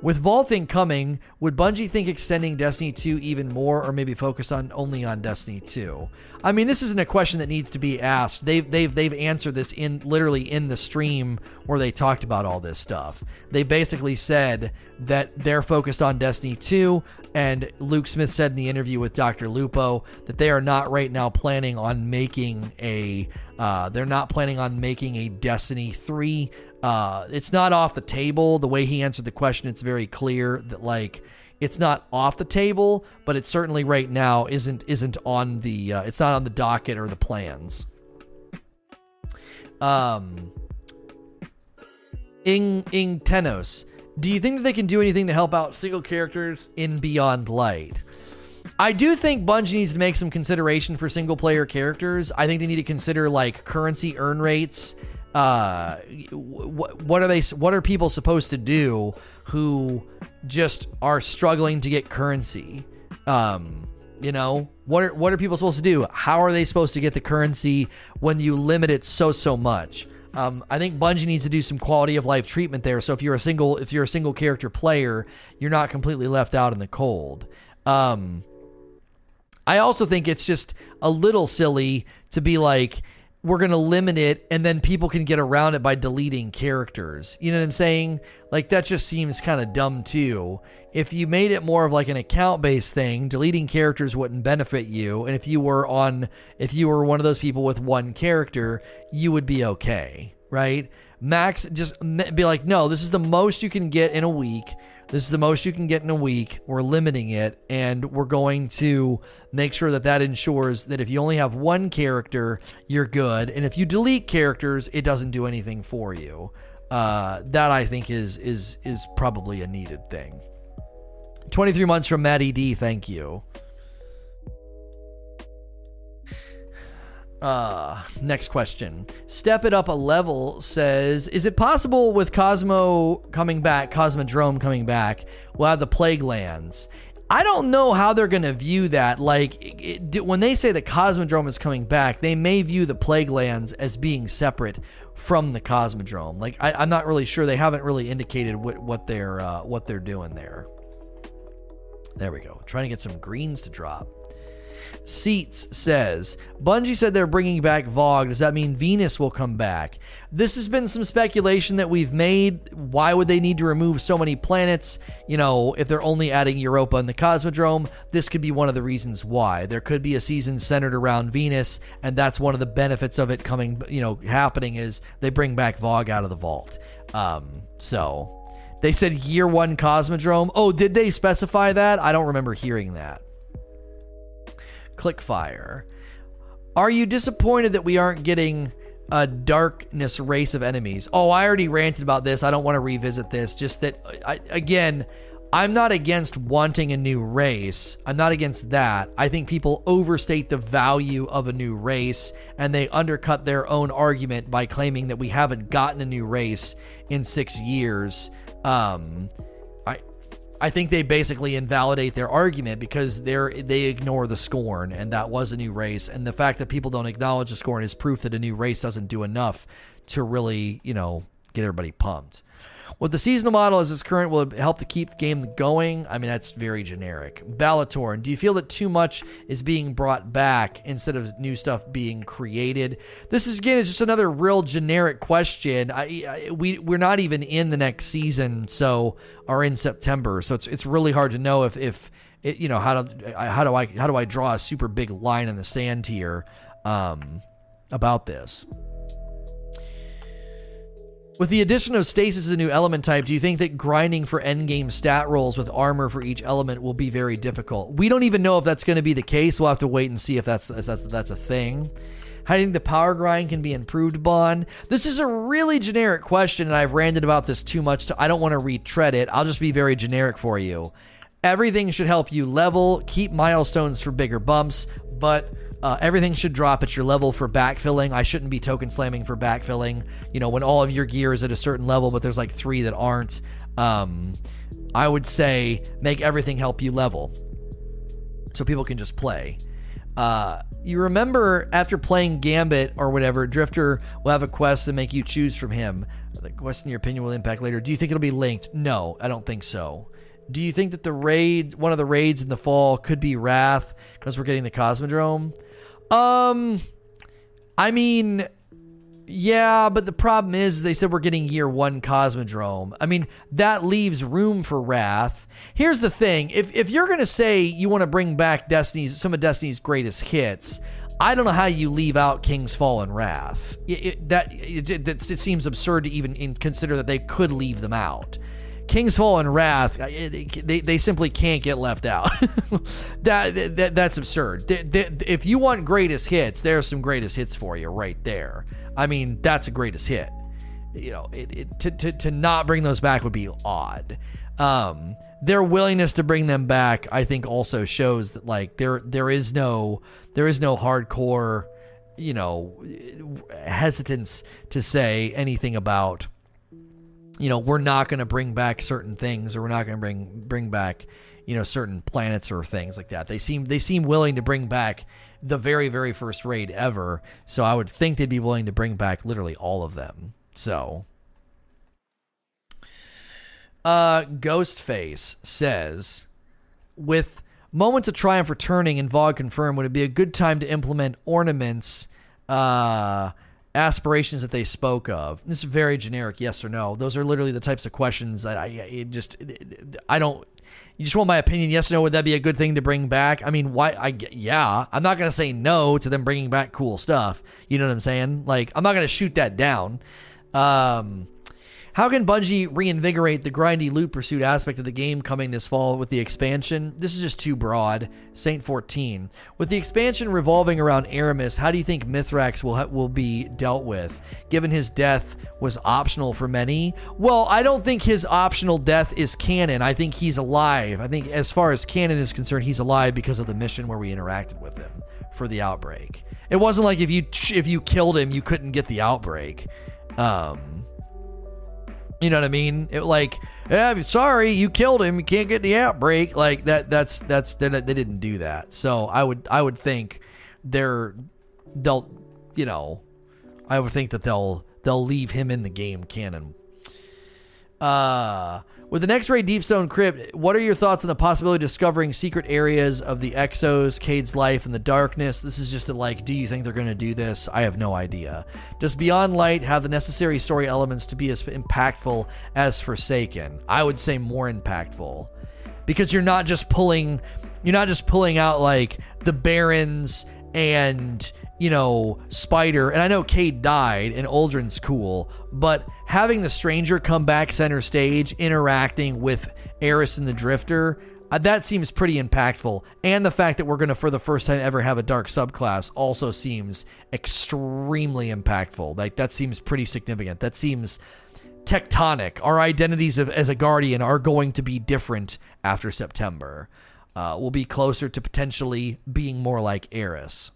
With vaulting coming, would Bungie think extending Destiny 2 even more or maybe focus on only on Destiny 2? I mean, this isn't a question that needs to be asked. They've they've they've answered this in literally in the stream where they talked about all this stuff. They basically said that they're focused on Destiny 2 and Luke Smith said in the interview with Dr. Lupo that they are not right now planning on making a uh, they're not planning on making a Destiny 3 uh, it's not off the table. The way he answered the question, it's very clear that like it's not off the table, but it certainly right now isn't isn't on the uh, it's not on the docket or the plans. Um, Ing in Tenos, do you think that they can do anything to help out single characters in Beyond Light? I do think Bungie needs to make some consideration for single player characters. I think they need to consider like currency earn rates uh, what, what are they? What are people supposed to do who just are struggling to get currency? Um, you know, what are what are people supposed to do? How are they supposed to get the currency when you limit it so so much? Um, I think Bungie needs to do some quality of life treatment there. So if you're a single if you're a single character player, you're not completely left out in the cold. Um, I also think it's just a little silly to be like, we're going to limit it and then people can get around it by deleting characters. You know what I'm saying? Like that just seems kind of dumb too. If you made it more of like an account based thing, deleting characters wouldn't benefit you. And if you were on, if you were one of those people with one character, you would be okay, right? Max, just be like, no, this is the most you can get in a week. This is the most you can get in a week. We're limiting it, and we're going to make sure that that ensures that if you only have one character, you're good, and if you delete characters, it doesn't do anything for you. Uh, that I think is is is probably a needed thing. Twenty three months from Maddie D. Thank you. Uh, next question. Step it up a level says, is it possible with Cosmo coming back, Cosmodrome coming back, we'll have the plague lands? I don't know how they're going to view that. Like, it, it, when they say the Cosmodrome is coming back, they may view the plague lands as being separate from the Cosmodrome. Like, I, am not really sure. They haven't really indicated what, what they're uh, what they're doing there. There we go. Trying to get some greens to drop. Seats says Bungie said they're bringing back VoG. Does that mean Venus will come back? This has been some speculation that we've made. Why would they need to remove so many planets? You know, if they're only adding Europa and the Cosmodrome, this could be one of the reasons why. There could be a season centered around Venus, and that's one of the benefits of it coming, you know, happening is they bring back VoG out of the vault. Um, so they said year one Cosmodrome. Oh, did they specify that? I don't remember hearing that. Clickfire. Are you disappointed that we aren't getting a darkness race of enemies? Oh, I already ranted about this. I don't want to revisit this. Just that, I, again, I'm not against wanting a new race. I'm not against that. I think people overstate the value of a new race and they undercut their own argument by claiming that we haven't gotten a new race in six years. Um, I think they basically invalidate their argument because they're they ignore the scorn, and that was a new race. And the fact that people don't acknowledge the scorn is proof that a new race doesn't do enough to really, you know, get everybody pumped. With the seasonal model as its current, will help to keep the game going? I mean, that's very generic. Balatorn, do you feel that too much is being brought back instead of new stuff being created? This is again, it's just another real generic question. I, I we we're not even in the next season, so are in September, so it's it's really hard to know if if it, you know how do how do I how do I draw a super big line in the sand here um, about this. With the addition of stasis as a new element type, do you think that grinding for endgame stat rolls with armor for each element will be very difficult? We don't even know if that's going to be the case. We'll have to wait and see if that's if that's that's a thing. How do you think the power grind can be improved upon? This is a really generic question, and I've ranted about this too much. To, I don't want to retread it. I'll just be very generic for you. everything should help you level, keep milestones for bigger bumps, but uh, everything should drop at your level for backfilling. I shouldn't be token slamming for backfilling. You know, when all of your gear is at a certain level, but there's like three that aren't. Um, I would say make everything help you level so people can just play. Uh, you remember after playing Gambit or whatever, Drifter will have a quest to make you choose from him. The quest, in your opinion, will impact later. Do you think it'll be linked? No, I don't think so. Do you think that the raid, one of the raids in the fall, could be Wrath because we're getting the Cosmodrome? Um, I mean, yeah, but the problem is they said we're getting year one Cosmodrome. I mean, that leaves room for Wrath. Here's the thing: if if you're gonna say you want to bring back Destiny's some of Destiny's greatest hits, I don't know how you leave out King's Fall and Wrath. It, it, that it, it, it, seems absurd to even consider that they could leave them out. King's Fall and Wrath, they, they simply can't get left out. [laughs] that, that that's absurd. if you want greatest hits, there's some greatest hits for you right there. I mean, that's a greatest hit. You know, it, it, to, to, to not bring those back would be odd. Um, their willingness to bring them back, I think, also shows that like there there is no there is no hardcore, you know, hesitance to say anything about, you know, we're not going to bring back certain things or we're not going to bring bring back, you know, certain planets or things like that. They seem they seem willing to bring back the very, very first raid ever. So I would think they'd be willing to bring back literally all of them. So. Uh, Ghostface says, with moments of triumph returning and VOG confirmed, would it be a good time to implement ornaments, uh, aspirations that they spoke of? This is very generic, yes or no. Those are literally the types of questions that I just, I don't, you just want my opinion, yes or no? Would that be a good thing to bring back? I mean, why? I yeah, I'm not gonna say no to them bringing back cool stuff. You know what I'm saying? Like, I'm not gonna shoot that down. Um, how can Bungie reinvigorate the grindy loot pursuit aspect of the game coming this fall with the expansion? This is just too broad. Saint 14. With the expansion revolving around Eramis, how do you think Mithrax will ha- will be dealt with? Given his death was optional for many. Well, I don't think his optional death is canon. I think he's alive. I think as far as canon is concerned, he's alive because of the mission where we interacted with him for the outbreak. It wasn't like if you if you killed him, you couldn't get the outbreak. Um, you know what I mean? It like, sorry, you killed him. You can't get the outbreak. Like that. That's that's they didn't do that. So I would I would think they're they'll you know I would think that they'll they'll leave him in the game canon. Uh with the next deep stone Crypt, what are your thoughts on the possibility of discovering secret areas of the Exos, Cayde's life, and the darkness? This is just a like, do you think they're going to do this? I have no idea. Does Beyond Light have the necessary story elements to be as impactful as Forsaken? I would say more impactful. Because you're not just pulling you're not just pulling out like the barons and you know, Spider, and I know Cayde died and Uldren's cool, but having the stranger come back center stage, interacting with Eris and the Drifter, uh, that seems pretty impactful. And the fact that we're going to, for the first time ever, have a dark subclass also seems extremely impactful. Like, that seems pretty significant. That seems tectonic. Our identities of, as a Guardian are going to be different after September. Uh, we'll be closer to potentially being more like Eris.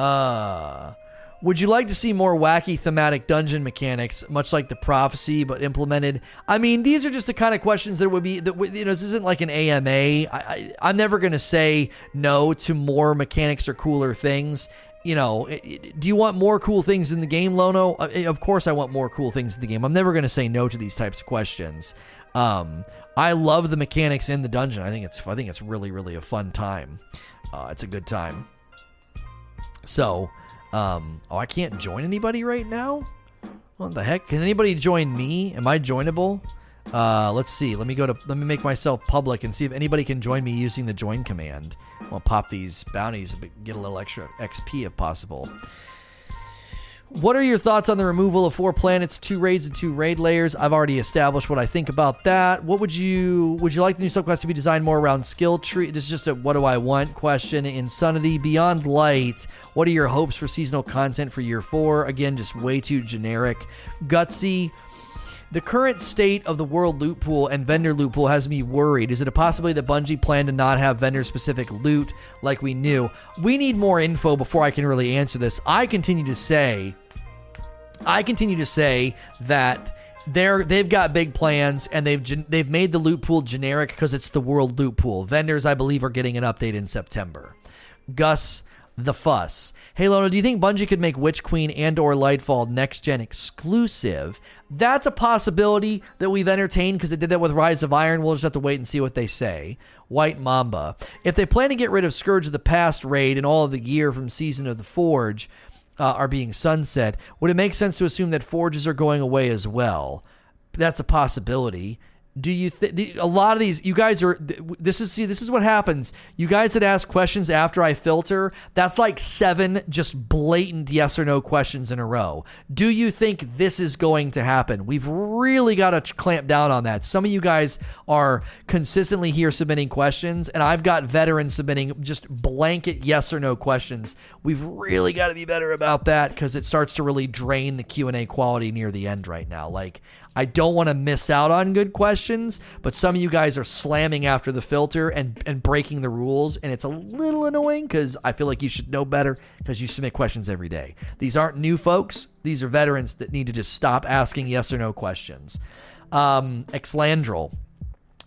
Uh, would you like to see more wacky thematic dungeon mechanics, much like the prophecy, but implemented? I mean, these are just the kind of questions that would be that you know. This isn't like an AMA. I, I, am never going to say no to more mechanics or cooler things. You know, do you want more cool things in the game, Lono? Uh, of course, I want more cool things in the game. I'm never going to say no to these types of questions. Um, I love the mechanics in the dungeon. I think it's I think it's really really a fun time. Uh, it's a good time. So, um, oh, I can't join anybody right now. What the heck? Can anybody join me? Am I joinable? Uh, let's see. Let me go to. Let me make myself public and see if anybody can join me using the join command. I'll pop these bounties, get a little extra XP if possible. What are your thoughts on the removal of four planets, two raids, and two raid layers? I've already established what I think about that. What would you would you like the new subclass to be designed more around skill tree? This is just a what do I want question. Insanity Beyond Light. What are your hopes for seasonal content for year four? Again, just way too generic. Gutsy. The current state of the world loot pool and vendor loot pool has me worried. Is it a possibility that Bungie planned to not have vendor specific loot like we knew? We need more info before I can really answer this. I continue to say, I continue to say that they're they've got big plans and they've they've made the loot pool generic because it's the world loot pool. Vendors, I believe, are getting an update in September. Gus the fuss. Hey Lono, do you think Bungie could make Witch Queen and or Lightfall next gen exclusive? That's a possibility that we've entertained because they did that with Rise of Iron. We'll just have to wait and see what they say. White Mamba. If they plan to get rid of Scourge of the Past raid and all of the gear from Season of the Forge uh, are being sunset, would it make sense to assume that forges are going away as well? That's a possibility do you think a lot of these you guys are this is see this is what happens. You guys that ask questions after i filter that's like seven just blatant yes or no questions in a row. Do you think this is going to happen? We've really got to clamp down on that. Some of you guys are consistently here submitting questions and i've got veterans submitting just blanket yes or no questions. We've really got to be better about that because it starts to really drain the q&a quality near the end right now. Like I don't want to miss out on good questions, but some of you guys are slamming after the filter and, and breaking the rules, and it's a little annoying because I feel like you should know better because you submit questions every day. These aren't new folks, these are veterans that need to just stop asking yes or no questions. Um, Exlandrel.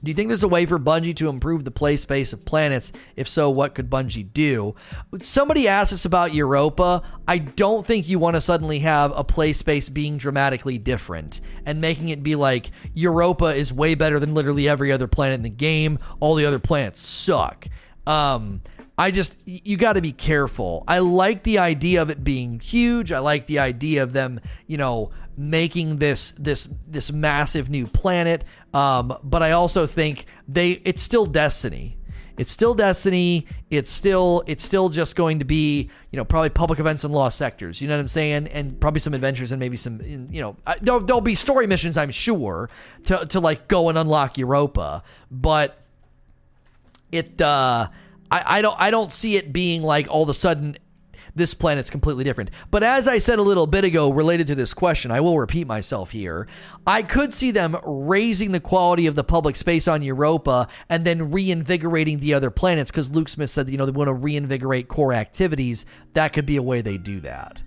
Do you think there's a way for Bungie to improve the play space of planets? If so, what could Bungie do? Somebody asked us about Europa. I don't think you want to suddenly have a play space being dramatically different and making it be like Europa is way better than literally every other planet in the game. All the other planets suck. Um, I just you got to be careful. I like the idea of it being huge. I like the idea of them, you know, making this this this massive new planet. Um, but I also think they it's still Destiny. It's still Destiny. It's still it's still just going to be you know probably public events and lost sectors. You know what I'm saying? And probably some adventures and maybe some you know there'll, there'll be story missions I'm sure to to like go and unlock Europa. But it uh, I I don't I don't see it being like all of a sudden this planet's completely different. But as I said a little bit ago, related to this question, I will repeat myself here. I could see them raising the quality of the public space on Europa and then reinvigorating the other planets because Luke Smith said, you know, they want to reinvigorate core activities. That could be a way they do that.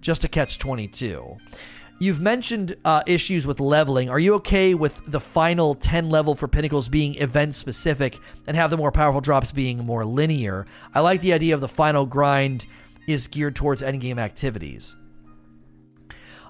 Just to catch 22. You've mentioned uh, issues with leveling. Are you okay with the final 10 level for Pinnacles being event specific and have the more powerful drops being more linear? I like the idea of the final grind is geared towards endgame activities.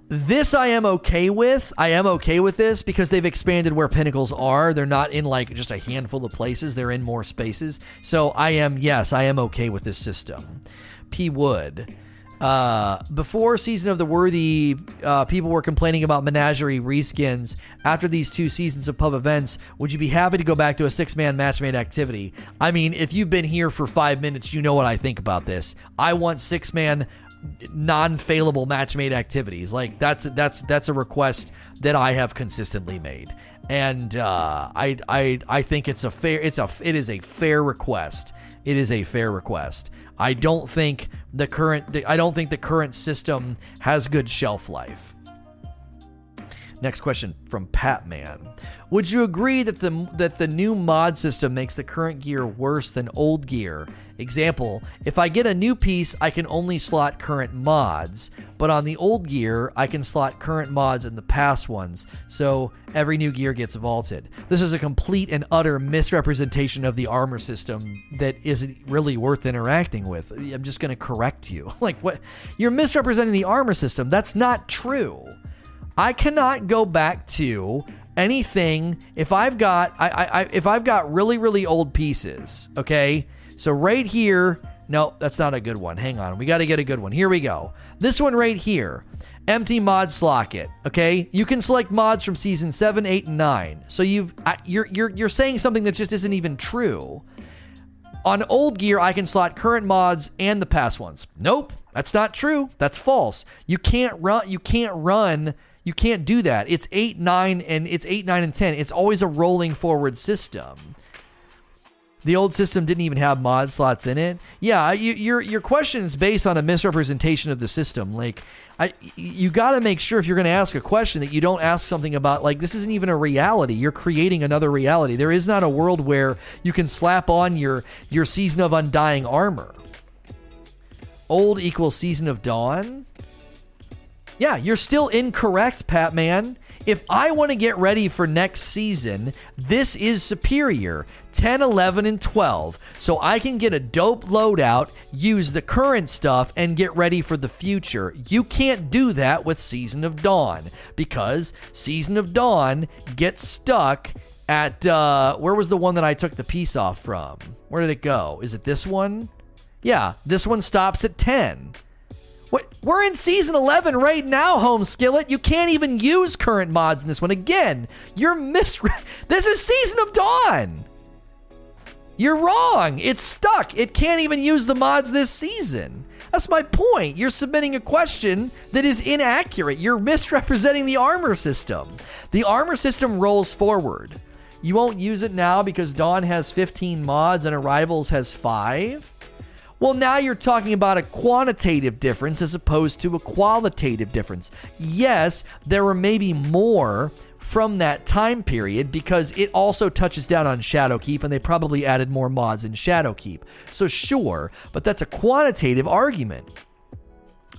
This I am okay with. I am okay with this because they've expanded where pinnacles are. They're not in like just a handful of places, they're in more spaces. So I am, yes, I am okay with this system. P. Wood. Uh, before season of the worthy, uh, people were complaining about menagerie reskins. After these two seasons of pub events, would you be happy to go back to a six man match made activity? I mean, if you've been here for five minutes, you know what I think about this. I want six man non-failable match made activities. Like that's that's that's a request that I have consistently made, and uh, I I I think it's a fair it's a it is a fair request. It is a fair request. I don't think the current I don't think the current system has good shelf life. Next question from Patman. Would you agree that the that the new mod system makes the current gear worse than old gear? Example, if I get a new piece, I can only slot current mods, but on the old gear, I can slot current mods in the past ones, so every new gear gets vaulted. This is a complete and utter misrepresentation of the armor system that isn't really worth interacting with. I'm just going to correct you. [laughs] like what? You're misrepresenting the armor system. That's not true. I cannot go back to anything if I've got I, I, if I've got really really old pieces, okay? So right here, no, that's not a good one. Hang on, we got to get a good one. Here we go. This one right here, empty mod slocket. Okay, you can select mods from season seven, eight, and nine. So you've you're you're you're saying something that just isn't even true. On old gear, I can slot current mods and the past ones. Nope, that's not true. That's false. You can't run. You can't run you can't do that. It's 8, 9, and it's 8, 9, and 10. It's always a rolling forward system. The old system didn't even have mod slots in it. Yeah, you, your your question is based on a misrepresentation of the system. Like, I, you got to make sure if you're going to ask a question that you don't ask something about like this isn't even a reality. You're creating another reality. There is not a world where you can slap on your your season of undying armor. Old equals season of dawn. Yeah, you're still incorrect, Pat Man. If I want to get ready for next season, this is superior 10, 11, and 12. So I can get a dope loadout, use the current stuff, and get ready for the future. You can't do that with Season of Dawn because Season of Dawn gets stuck at uh, where was the one that I took the piece off from? Where did it go? Is it this one? Yeah, this one stops at 10. We're in season 11 right now, Home Skillet. You can't even use current mods in this one. Again, you're mis. [laughs] this is Season of Dawn. You're wrong. It's stuck. It can't even use the mods this season. That's my point. You're submitting a question that is inaccurate. You're misrepresenting the armor system. The armor system rolls forward. You won't use it now because Dawn has 15 mods and Arrivals has 5. Well, now you're talking about a quantitative difference as opposed to a qualitative difference. Yes, there were maybe more from that time period because it also touches down on Shadowkeep and they probably added more mods in Shadowkeep. So, sure, but that's a quantitative argument.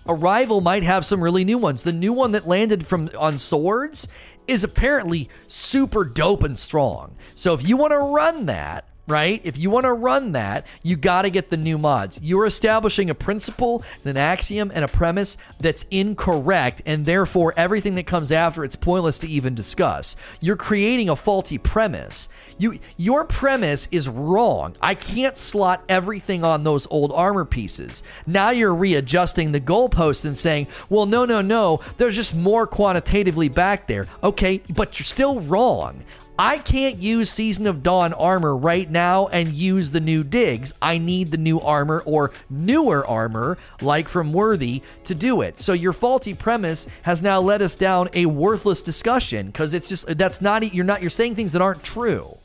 Arrival might have some really new ones. The new one that landed from on swords is apparently super dope and strong. So if you want to run that, right? If you want to run that, you got to get the new mods. You're establishing a principle, an axiom, and a premise that's incorrect, and therefore everything that comes after it's pointless to even discuss. You're creating a faulty premise. You your premise is wrong. I can't slot everything on those old armor pieces. Now you're readjusting the goalpost and saying, "Well, no, no, no, there's just more quantitatively back there." Okay, but you're still wrong. I can't use Season of Dawn armor right now and use the new digs. I need the new armor or newer armor, like from Worthy, to do it. So your faulty premise has now led us down a worthless discussion because it's just that's not you're not you're saying things that aren't true.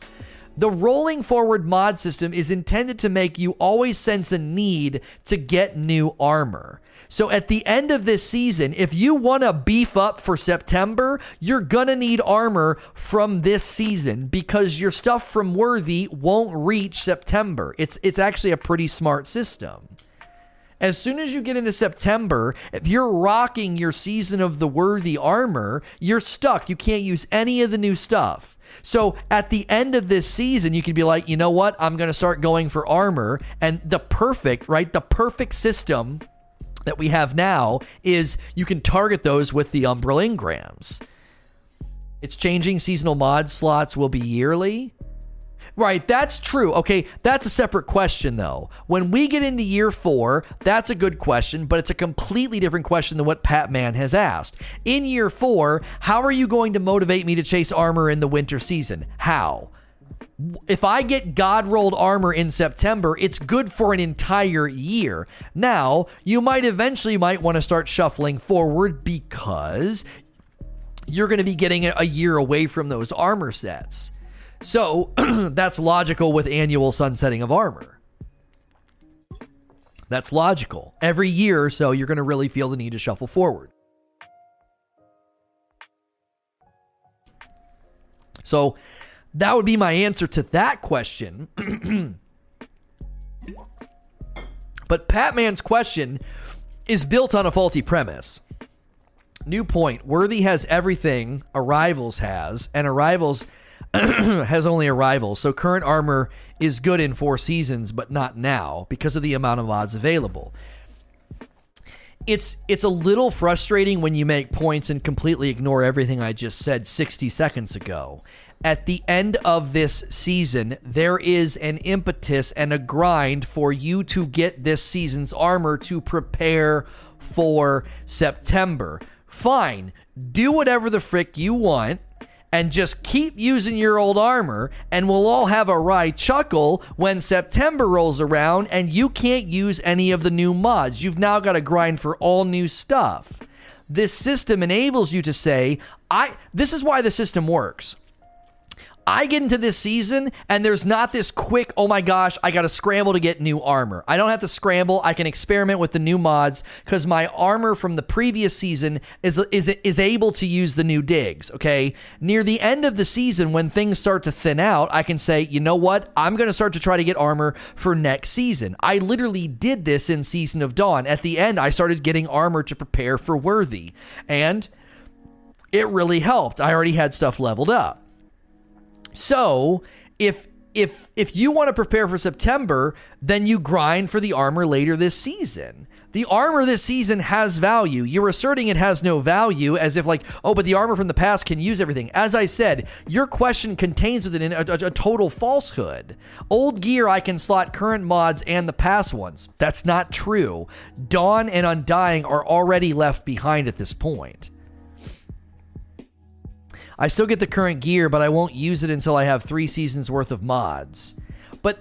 The rolling forward mod system is intended to make you always sense a need to get new armor. So at the end of this season, if you want to beef up for September, you're going to need armor from this season because your stuff from Worthy won't reach September. It's it's actually a pretty smart system. As soon as you get into September, if you're rocking your season of the worthy armor, you're stuck. You can't use any of the new stuff. So at the end of this season, you could be like, you know what? I'm going to start going for armor. And the perfect, right? The perfect system that we have now is you can target those with the Umbral Engrams. It's changing. Seasonal mod slots will be yearly. Right, that's true. Okay, that's a separate question though. When we get into year four, that's a good question, but it's a completely different question than what Pat Man has asked. In year four, how are you going to motivate me to chase armor in the winter season? How? if I get God rolled armor in September, it's good for an entire year. Now, you might eventually might want to start shuffling forward because you're going to be getting a year away from those armor sets. So, [clears throat] that's logical with annual sunsetting of armor. That's logical. Every year or so, you're going to really feel the need to shuffle forward. So, that would be my answer to that question. [clears throat] but Patman's question is built on a faulty premise. New point Worthy has everything Arrivals has, and Arrivals [clears throat] has only Arrival, So current armor is good in four seasons, but not now because of the amount of mods available. It's it's a little frustrating when you make points and completely ignore everything I just said 60 seconds ago at the end of this season, there is an impetus and a grind for you to get this season's armor to prepare for September. Fine, do whatever the frick you want and just keep using your old armor, and we'll all have a wry chuckle when September rolls around and you can't use any of the new mods. You've now got to grind for all new stuff. This system enables you to say, I this is why the system works. I get into this season and there's not this quick, oh my gosh, I got to scramble to get new armor. I don't have to scramble. I can experiment with the new mods because my armor from the previous season is, is, is able to use the new digs. Okay. Near the end of the season, when things start to thin out, I can say, you know what? I'm going to start to try to get armor for next season. I literally did this in Season of Dawn. At the end, I started getting armor to prepare for Worthy. And it really helped. I already had stuff leveled up. So if if if you want to prepare for September, then you grind for the armor later this season. The armor this season has value. You're asserting it has no value as if like, oh, but the armor from the past can use everything. As I said, your question contains within a, a, a total falsehood. Old gear I can slot current mods and the past ones. That's not true. Dawn and Undying are already left behind at this point. I still get the current gear, but I won't use it until I have three seasons worth of mods. But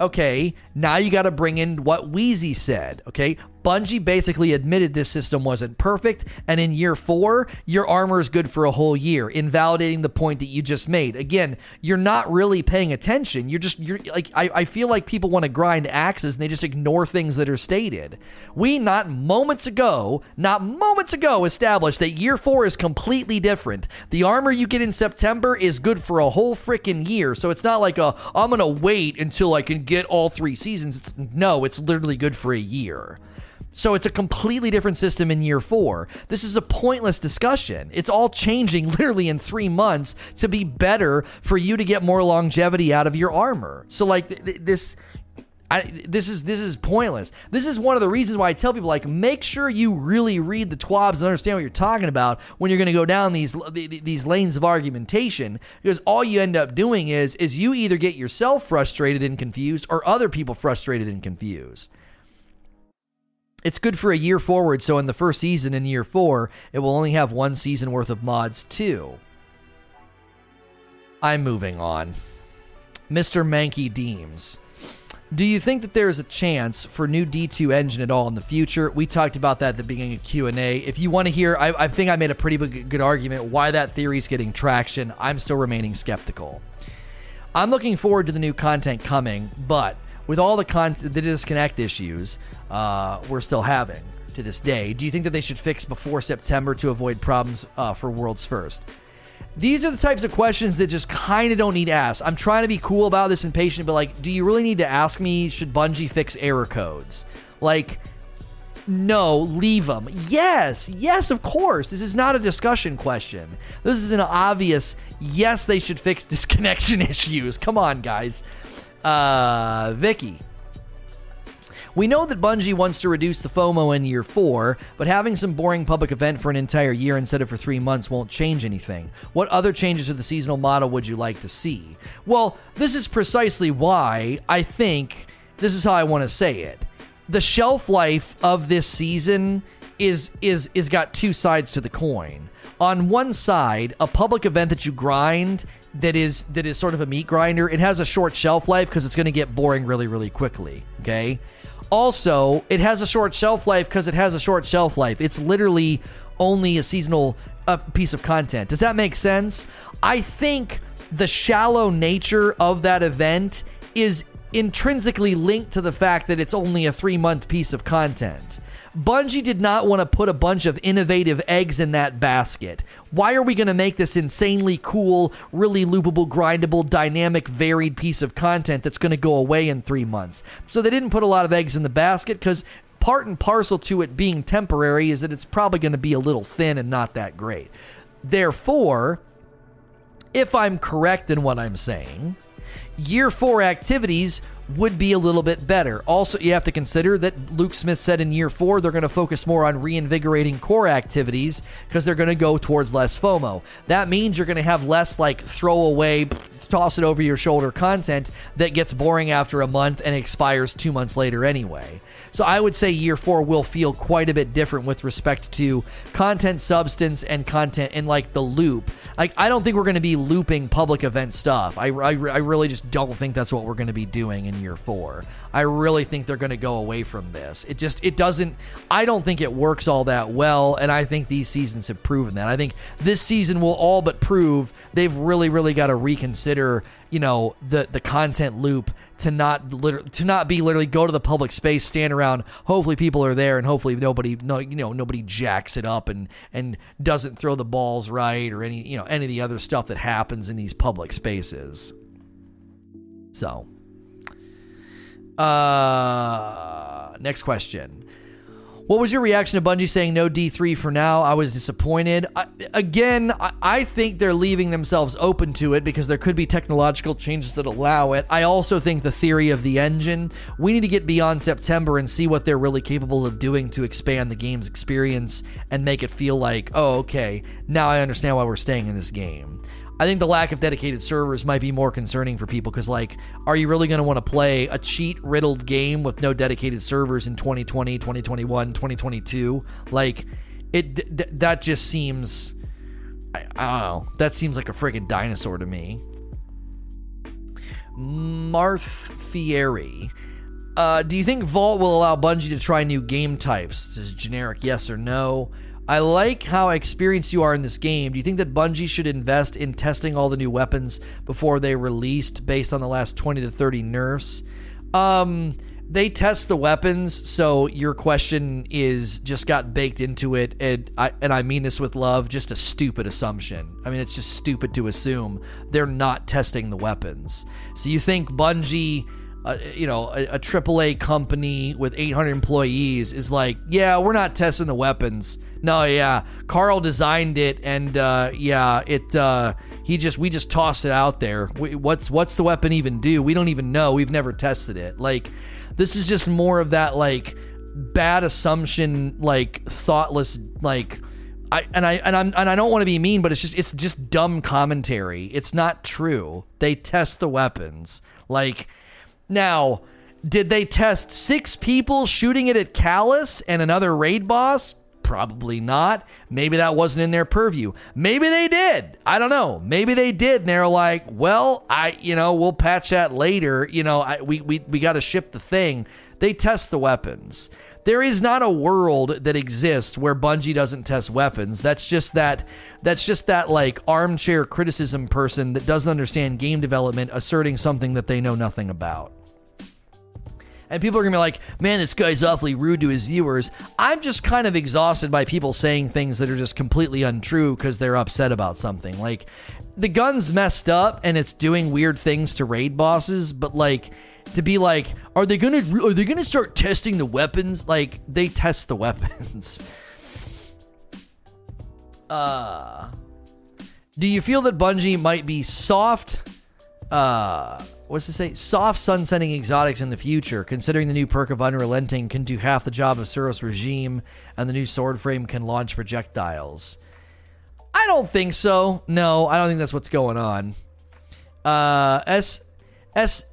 okay, now you got to bring in what Wheezy said. Okay, Bungie basically admitted this system wasn't perfect, and in year four, your armor is good for a whole year, invalidating the point that you just made. Again, you're not really paying attention. You're just you're like I, I feel like people want to grind axes and they just ignore things that are stated. We not moments ago, not moments ago, established that year four is completely different. The armor you get in September is good for a whole freaking year. So it's not like a I'm gonna wait until I can get all three seasons. It's, no, it's literally good for a year. So it's a completely different system in year four. This is a pointless discussion. It's all changing [laughs] literally in three months to be better for you to get more longevity out of your armor. So like th- th- this. I, this is this is pointless. This is one of the reasons why I tell people like make sure you really read the twabs and understand what you're talking about when you're going to go down these these lanes of argumentation because all you end up doing is is you either get yourself frustrated and confused or other people frustrated and confused it's good for a year forward. So in the first season, in year four, it will only have one season worth of mods too. I'm moving on. Mr. Mankey Deems. Do you think that there is a chance for new D2 engine at all in the future? We talked about that at the beginning of Q&A. If you want to hear, I, I think I made a pretty good argument why that theory is getting traction. I'm still remaining skeptical. I'm looking forward to the new content coming, but with all the con- the disconnect issues uh, we're still having to this day, do you think that they should fix before September to avoid problems uh, for Worlds First? These are the types of questions that just kind of don't need asked. I'm trying to be cool about this and patient, but like, do you really need to ask me? Should Bungie fix error codes? Like, no, leave them. Yes, yes, of course. This is not a discussion question. This is an obvious yes, they should fix [laughs] disconnection issues. Come on, guys. Uh, Vicky. We know that Bungie wants to reduce the FOMO in year four, but having some boring public event for an entire year instead of for three months won't change anything. What other changes to the seasonal model would you like to see? Well, this is precisely why I think this is how I want to say it. The shelf life of this season is is is got two sides to the coin. On one side, a public event that you grind that is that is sort of a meat grinder. It has a short shelf life because it's going to get boring really really quickly. Okay. Also, it has a short shelf life because it has a short shelf life. It's literally only a seasonal uh, piece of content. Does that make sense? I think the shallow nature of that event is intrinsically linked to the fact that it's only a three month piece of content. Bungie did not want to put a bunch of innovative eggs in that basket. Why are we going to make this insanely cool, really loopable, grindable, dynamic, varied piece of content that's going to go away in three months? So they didn't put a lot of eggs in the basket because part and parcel to it being temporary is that it's probably going to be a little thin and not that great. Therefore, if I'm correct in what I'm saying, year four activities would be a little bit better. Also, you have to consider that Luke Smith said in year four they're going to focus more on reinvigorating core activities because they're going to go towards less FOMO. That means you're going to have less like throwaway, toss it over your shoulder content that gets boring after a month and expires two months later anyway. So I would say year four will feel quite a bit different with respect to content substance and content and like the loop. Like, I don't think we're going to be looping public event stuff. I, I, I really just don't think that's what we're going to be doing in year four. I really think they're going to go away from this. It just, it doesn't, I don't think it works all that well. And I think these seasons have proven that. I think this season will all but prove they've really, really got to reconsider you know the the content loop to not to not be literally go to the public space, stand around. Hopefully, people are there, and hopefully nobody no you know nobody jacks it up and and doesn't throw the balls right or any you know any of the other stuff that happens in these public spaces. So, uh, next question. What was your reaction to Bungie saying no D3 for now? I was disappointed. I, again, I, I, think they're leaving themselves open to it because there could be technological changes that allow it. I also think the theory of the engine, we need to get beyond September and see what they're really capable of doing to expand the game's experience and make it feel like, oh, okay, now I understand why we're staying in this game. I think the lack of dedicated servers might be more concerning for people because, like, are you really going to want to play a cheat riddled game with no dedicated servers in 2020, 2021, 2022? Like, it th- that just seems, I, I, don't know, that seems like a freaking dinosaur to me. Marth Fieri. Uh, do you think Vault will allow Bungie to try new game types? This is generic yes or no. I like how experienced you are in this game. Do you think that Bungie should invest in testing all the new weapons before they released based on the last 20 to 30 nerfs? Um, they test the weapons, so your question is just got baked into it, and I and I mean this with love, just a stupid assumption. I mean, it's just stupid to assume they're not testing the weapons. So you think Bungie uh, you know, a, a AAA company with 800 employees is like, yeah, we're not testing the weapons. No, yeah, Carl designed it, and uh, yeah, it. Uh, he just we just tossed it out there. What's what's the weapon even do? We don't even know. We've never tested it. Like this is just more of that like bad assumption, like thoughtless, like. I, and I and I'm and I don't want to be mean, but it's just it's just dumb commentary. It's not true. They test the weapons. Like now, did they test six people shooting it at Calus and another raid boss? Probably not. Maybe that wasn't in their purview. Maybe they did. I don't know. Maybe they did, and they're like, "Well, I, you know, we'll patch that later. You know, I, we we we got to ship the thing." They test the weapons. There is not a world that exists where Bungie doesn't test weapons. That's just that. That's just that like armchair criticism person that doesn't understand game development asserting something that they know nothing about and people are gonna be like, man, this guy's awfully rude to his viewers. I'm just kind of exhausted by people saying things that are just completely untrue because they're upset about something. Like, the gun's messed up and it's doing weird things to raid bosses, but like, to be like, are they gonna are they gonna start testing the weapons? Like, they test the [laughs] weapons. uh, do you feel that Bungie might be soft? Uh what's to say? Soft sunsetting exotics in the future, considering the new perk of Unrelenting can do half the job of Suros regime, and the new sword frame can launch projectiles. I don't think so. No, I don't think that's what's going on. Uh, S S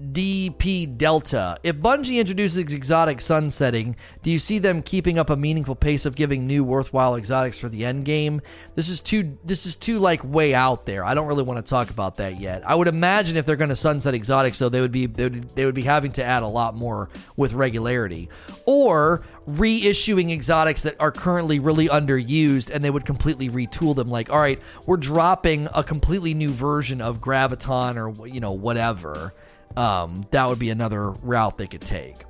DP Delta. If Bungie introduces exotic sunsetting, do you see them keeping up a meaningful pace of giving new worthwhile exotics for the end game? This is too this is too like way out there. I don't really want to talk about that yet. I would imagine if they're going to sunset exotics though, they would be they would, they would be having to add a lot more with regularity or reissuing exotics that are currently really underused and they would completely retool them like all right, we're dropping a completely new version of Graviton or you know whatever um, that would be another route they could take.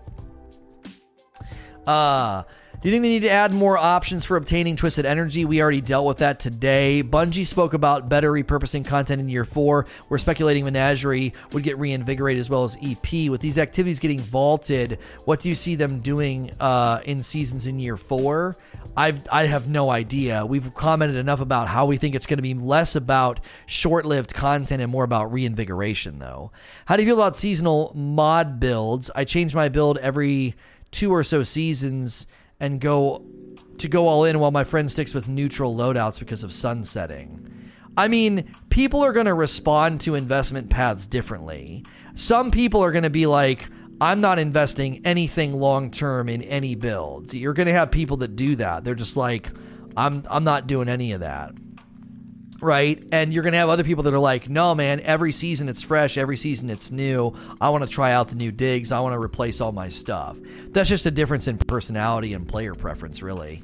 Uh, do you think they need to add more options for obtaining Twisted Energy? We already dealt with that today. Bungie spoke about better repurposing content in year four. We're speculating Menagerie would get reinvigorated as well as EP. With these activities getting vaulted, what do you see them doing uh, in seasons in year four? I've, I have no idea. We've commented enough about how we think it's going to be less about short lived content and more about reinvigoration, though. How do you feel about seasonal mod builds? I change my build every two or so seasons and go to go all in while my friend sticks with neutral loadouts because of sunsetting. I mean, people are going to respond to investment paths differently. Some people are going to be like, I'm not investing anything long term in any builds. You're going to have people that do that. They're just like, I'm I'm not doing any of that. Right? And you're going to have other people that are like, no, man, every season it's fresh, every season it's new. I want to try out the new digs, I want to replace all my stuff. That's just a difference in personality and player preference, really.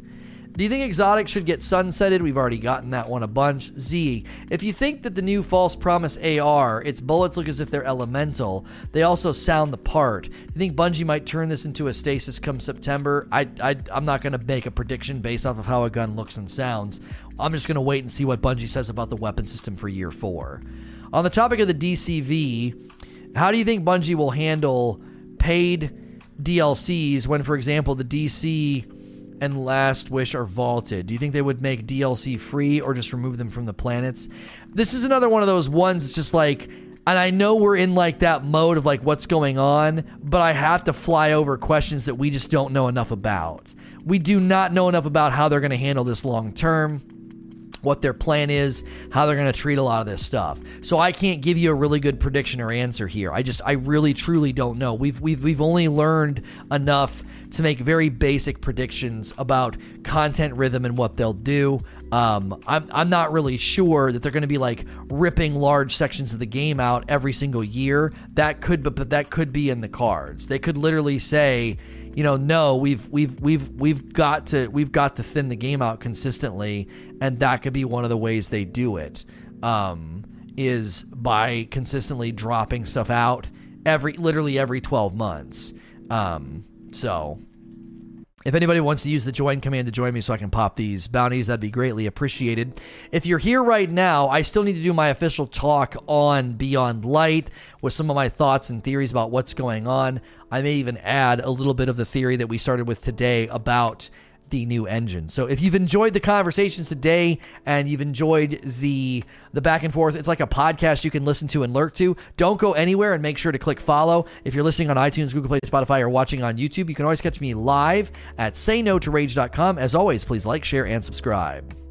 Do you think Exotic should get sunsetted? We've already gotten that one a bunch. Z, if you think that the new False Promise AR, its bullets look as if they're elemental, they also sound the part. You think Bungie might turn this into a stasis come September? I, I, I'm not going to make a prediction based off of how a gun looks and sounds. I'm just going to wait and see what Bungie says about the weapon system for year four. On the topic of the DCV, how do you think Bungie will handle paid DLCs when, for example, the DC and Last Wish are vaulted? Do you think they would make DLC free or just remove them from the planets? This is another one of those ones It's just like, and I know we're in like that mode of like what's going on, but I have to fly over questions that we just don't know enough about. We do not know enough about how they're going to handle this long term what their plan is, how they're going to treat a lot of this stuff. So I can't give you a really good prediction or answer here. I just I really truly don't know. We've we've we've only learned enough to make very basic predictions about content rhythm and what they'll do. Um, I'm I'm not really sure that they're going to be like ripping large sections of the game out every single year. That could but, but that could be in the cards. They could literally say you know, no, we've we've we've we've got to we've got to thin the game out consistently, and that could be one of the ways they do it. Um, is by consistently dropping stuff out every literally every 12 months. Um, so if anybody wants to use the join command to join me so I can pop these bounties, that'd be greatly appreciated. If you're here right now, I still need to do my official talk on Beyond Light with some of my thoughts and theories about what's going on. I may even add a little bit of the theory that we started with today about the new engine. So if you've enjoyed the conversations today and you've enjoyed the the back and forth, it's like a podcast you can listen to and lurk to. Don't go anywhere and make sure to click follow. If you're listening on iTunes, Google Play, Spotify, or watching on YouTube, you can always catch me live at sayno to rage.com. As always, please like, share, and subscribe.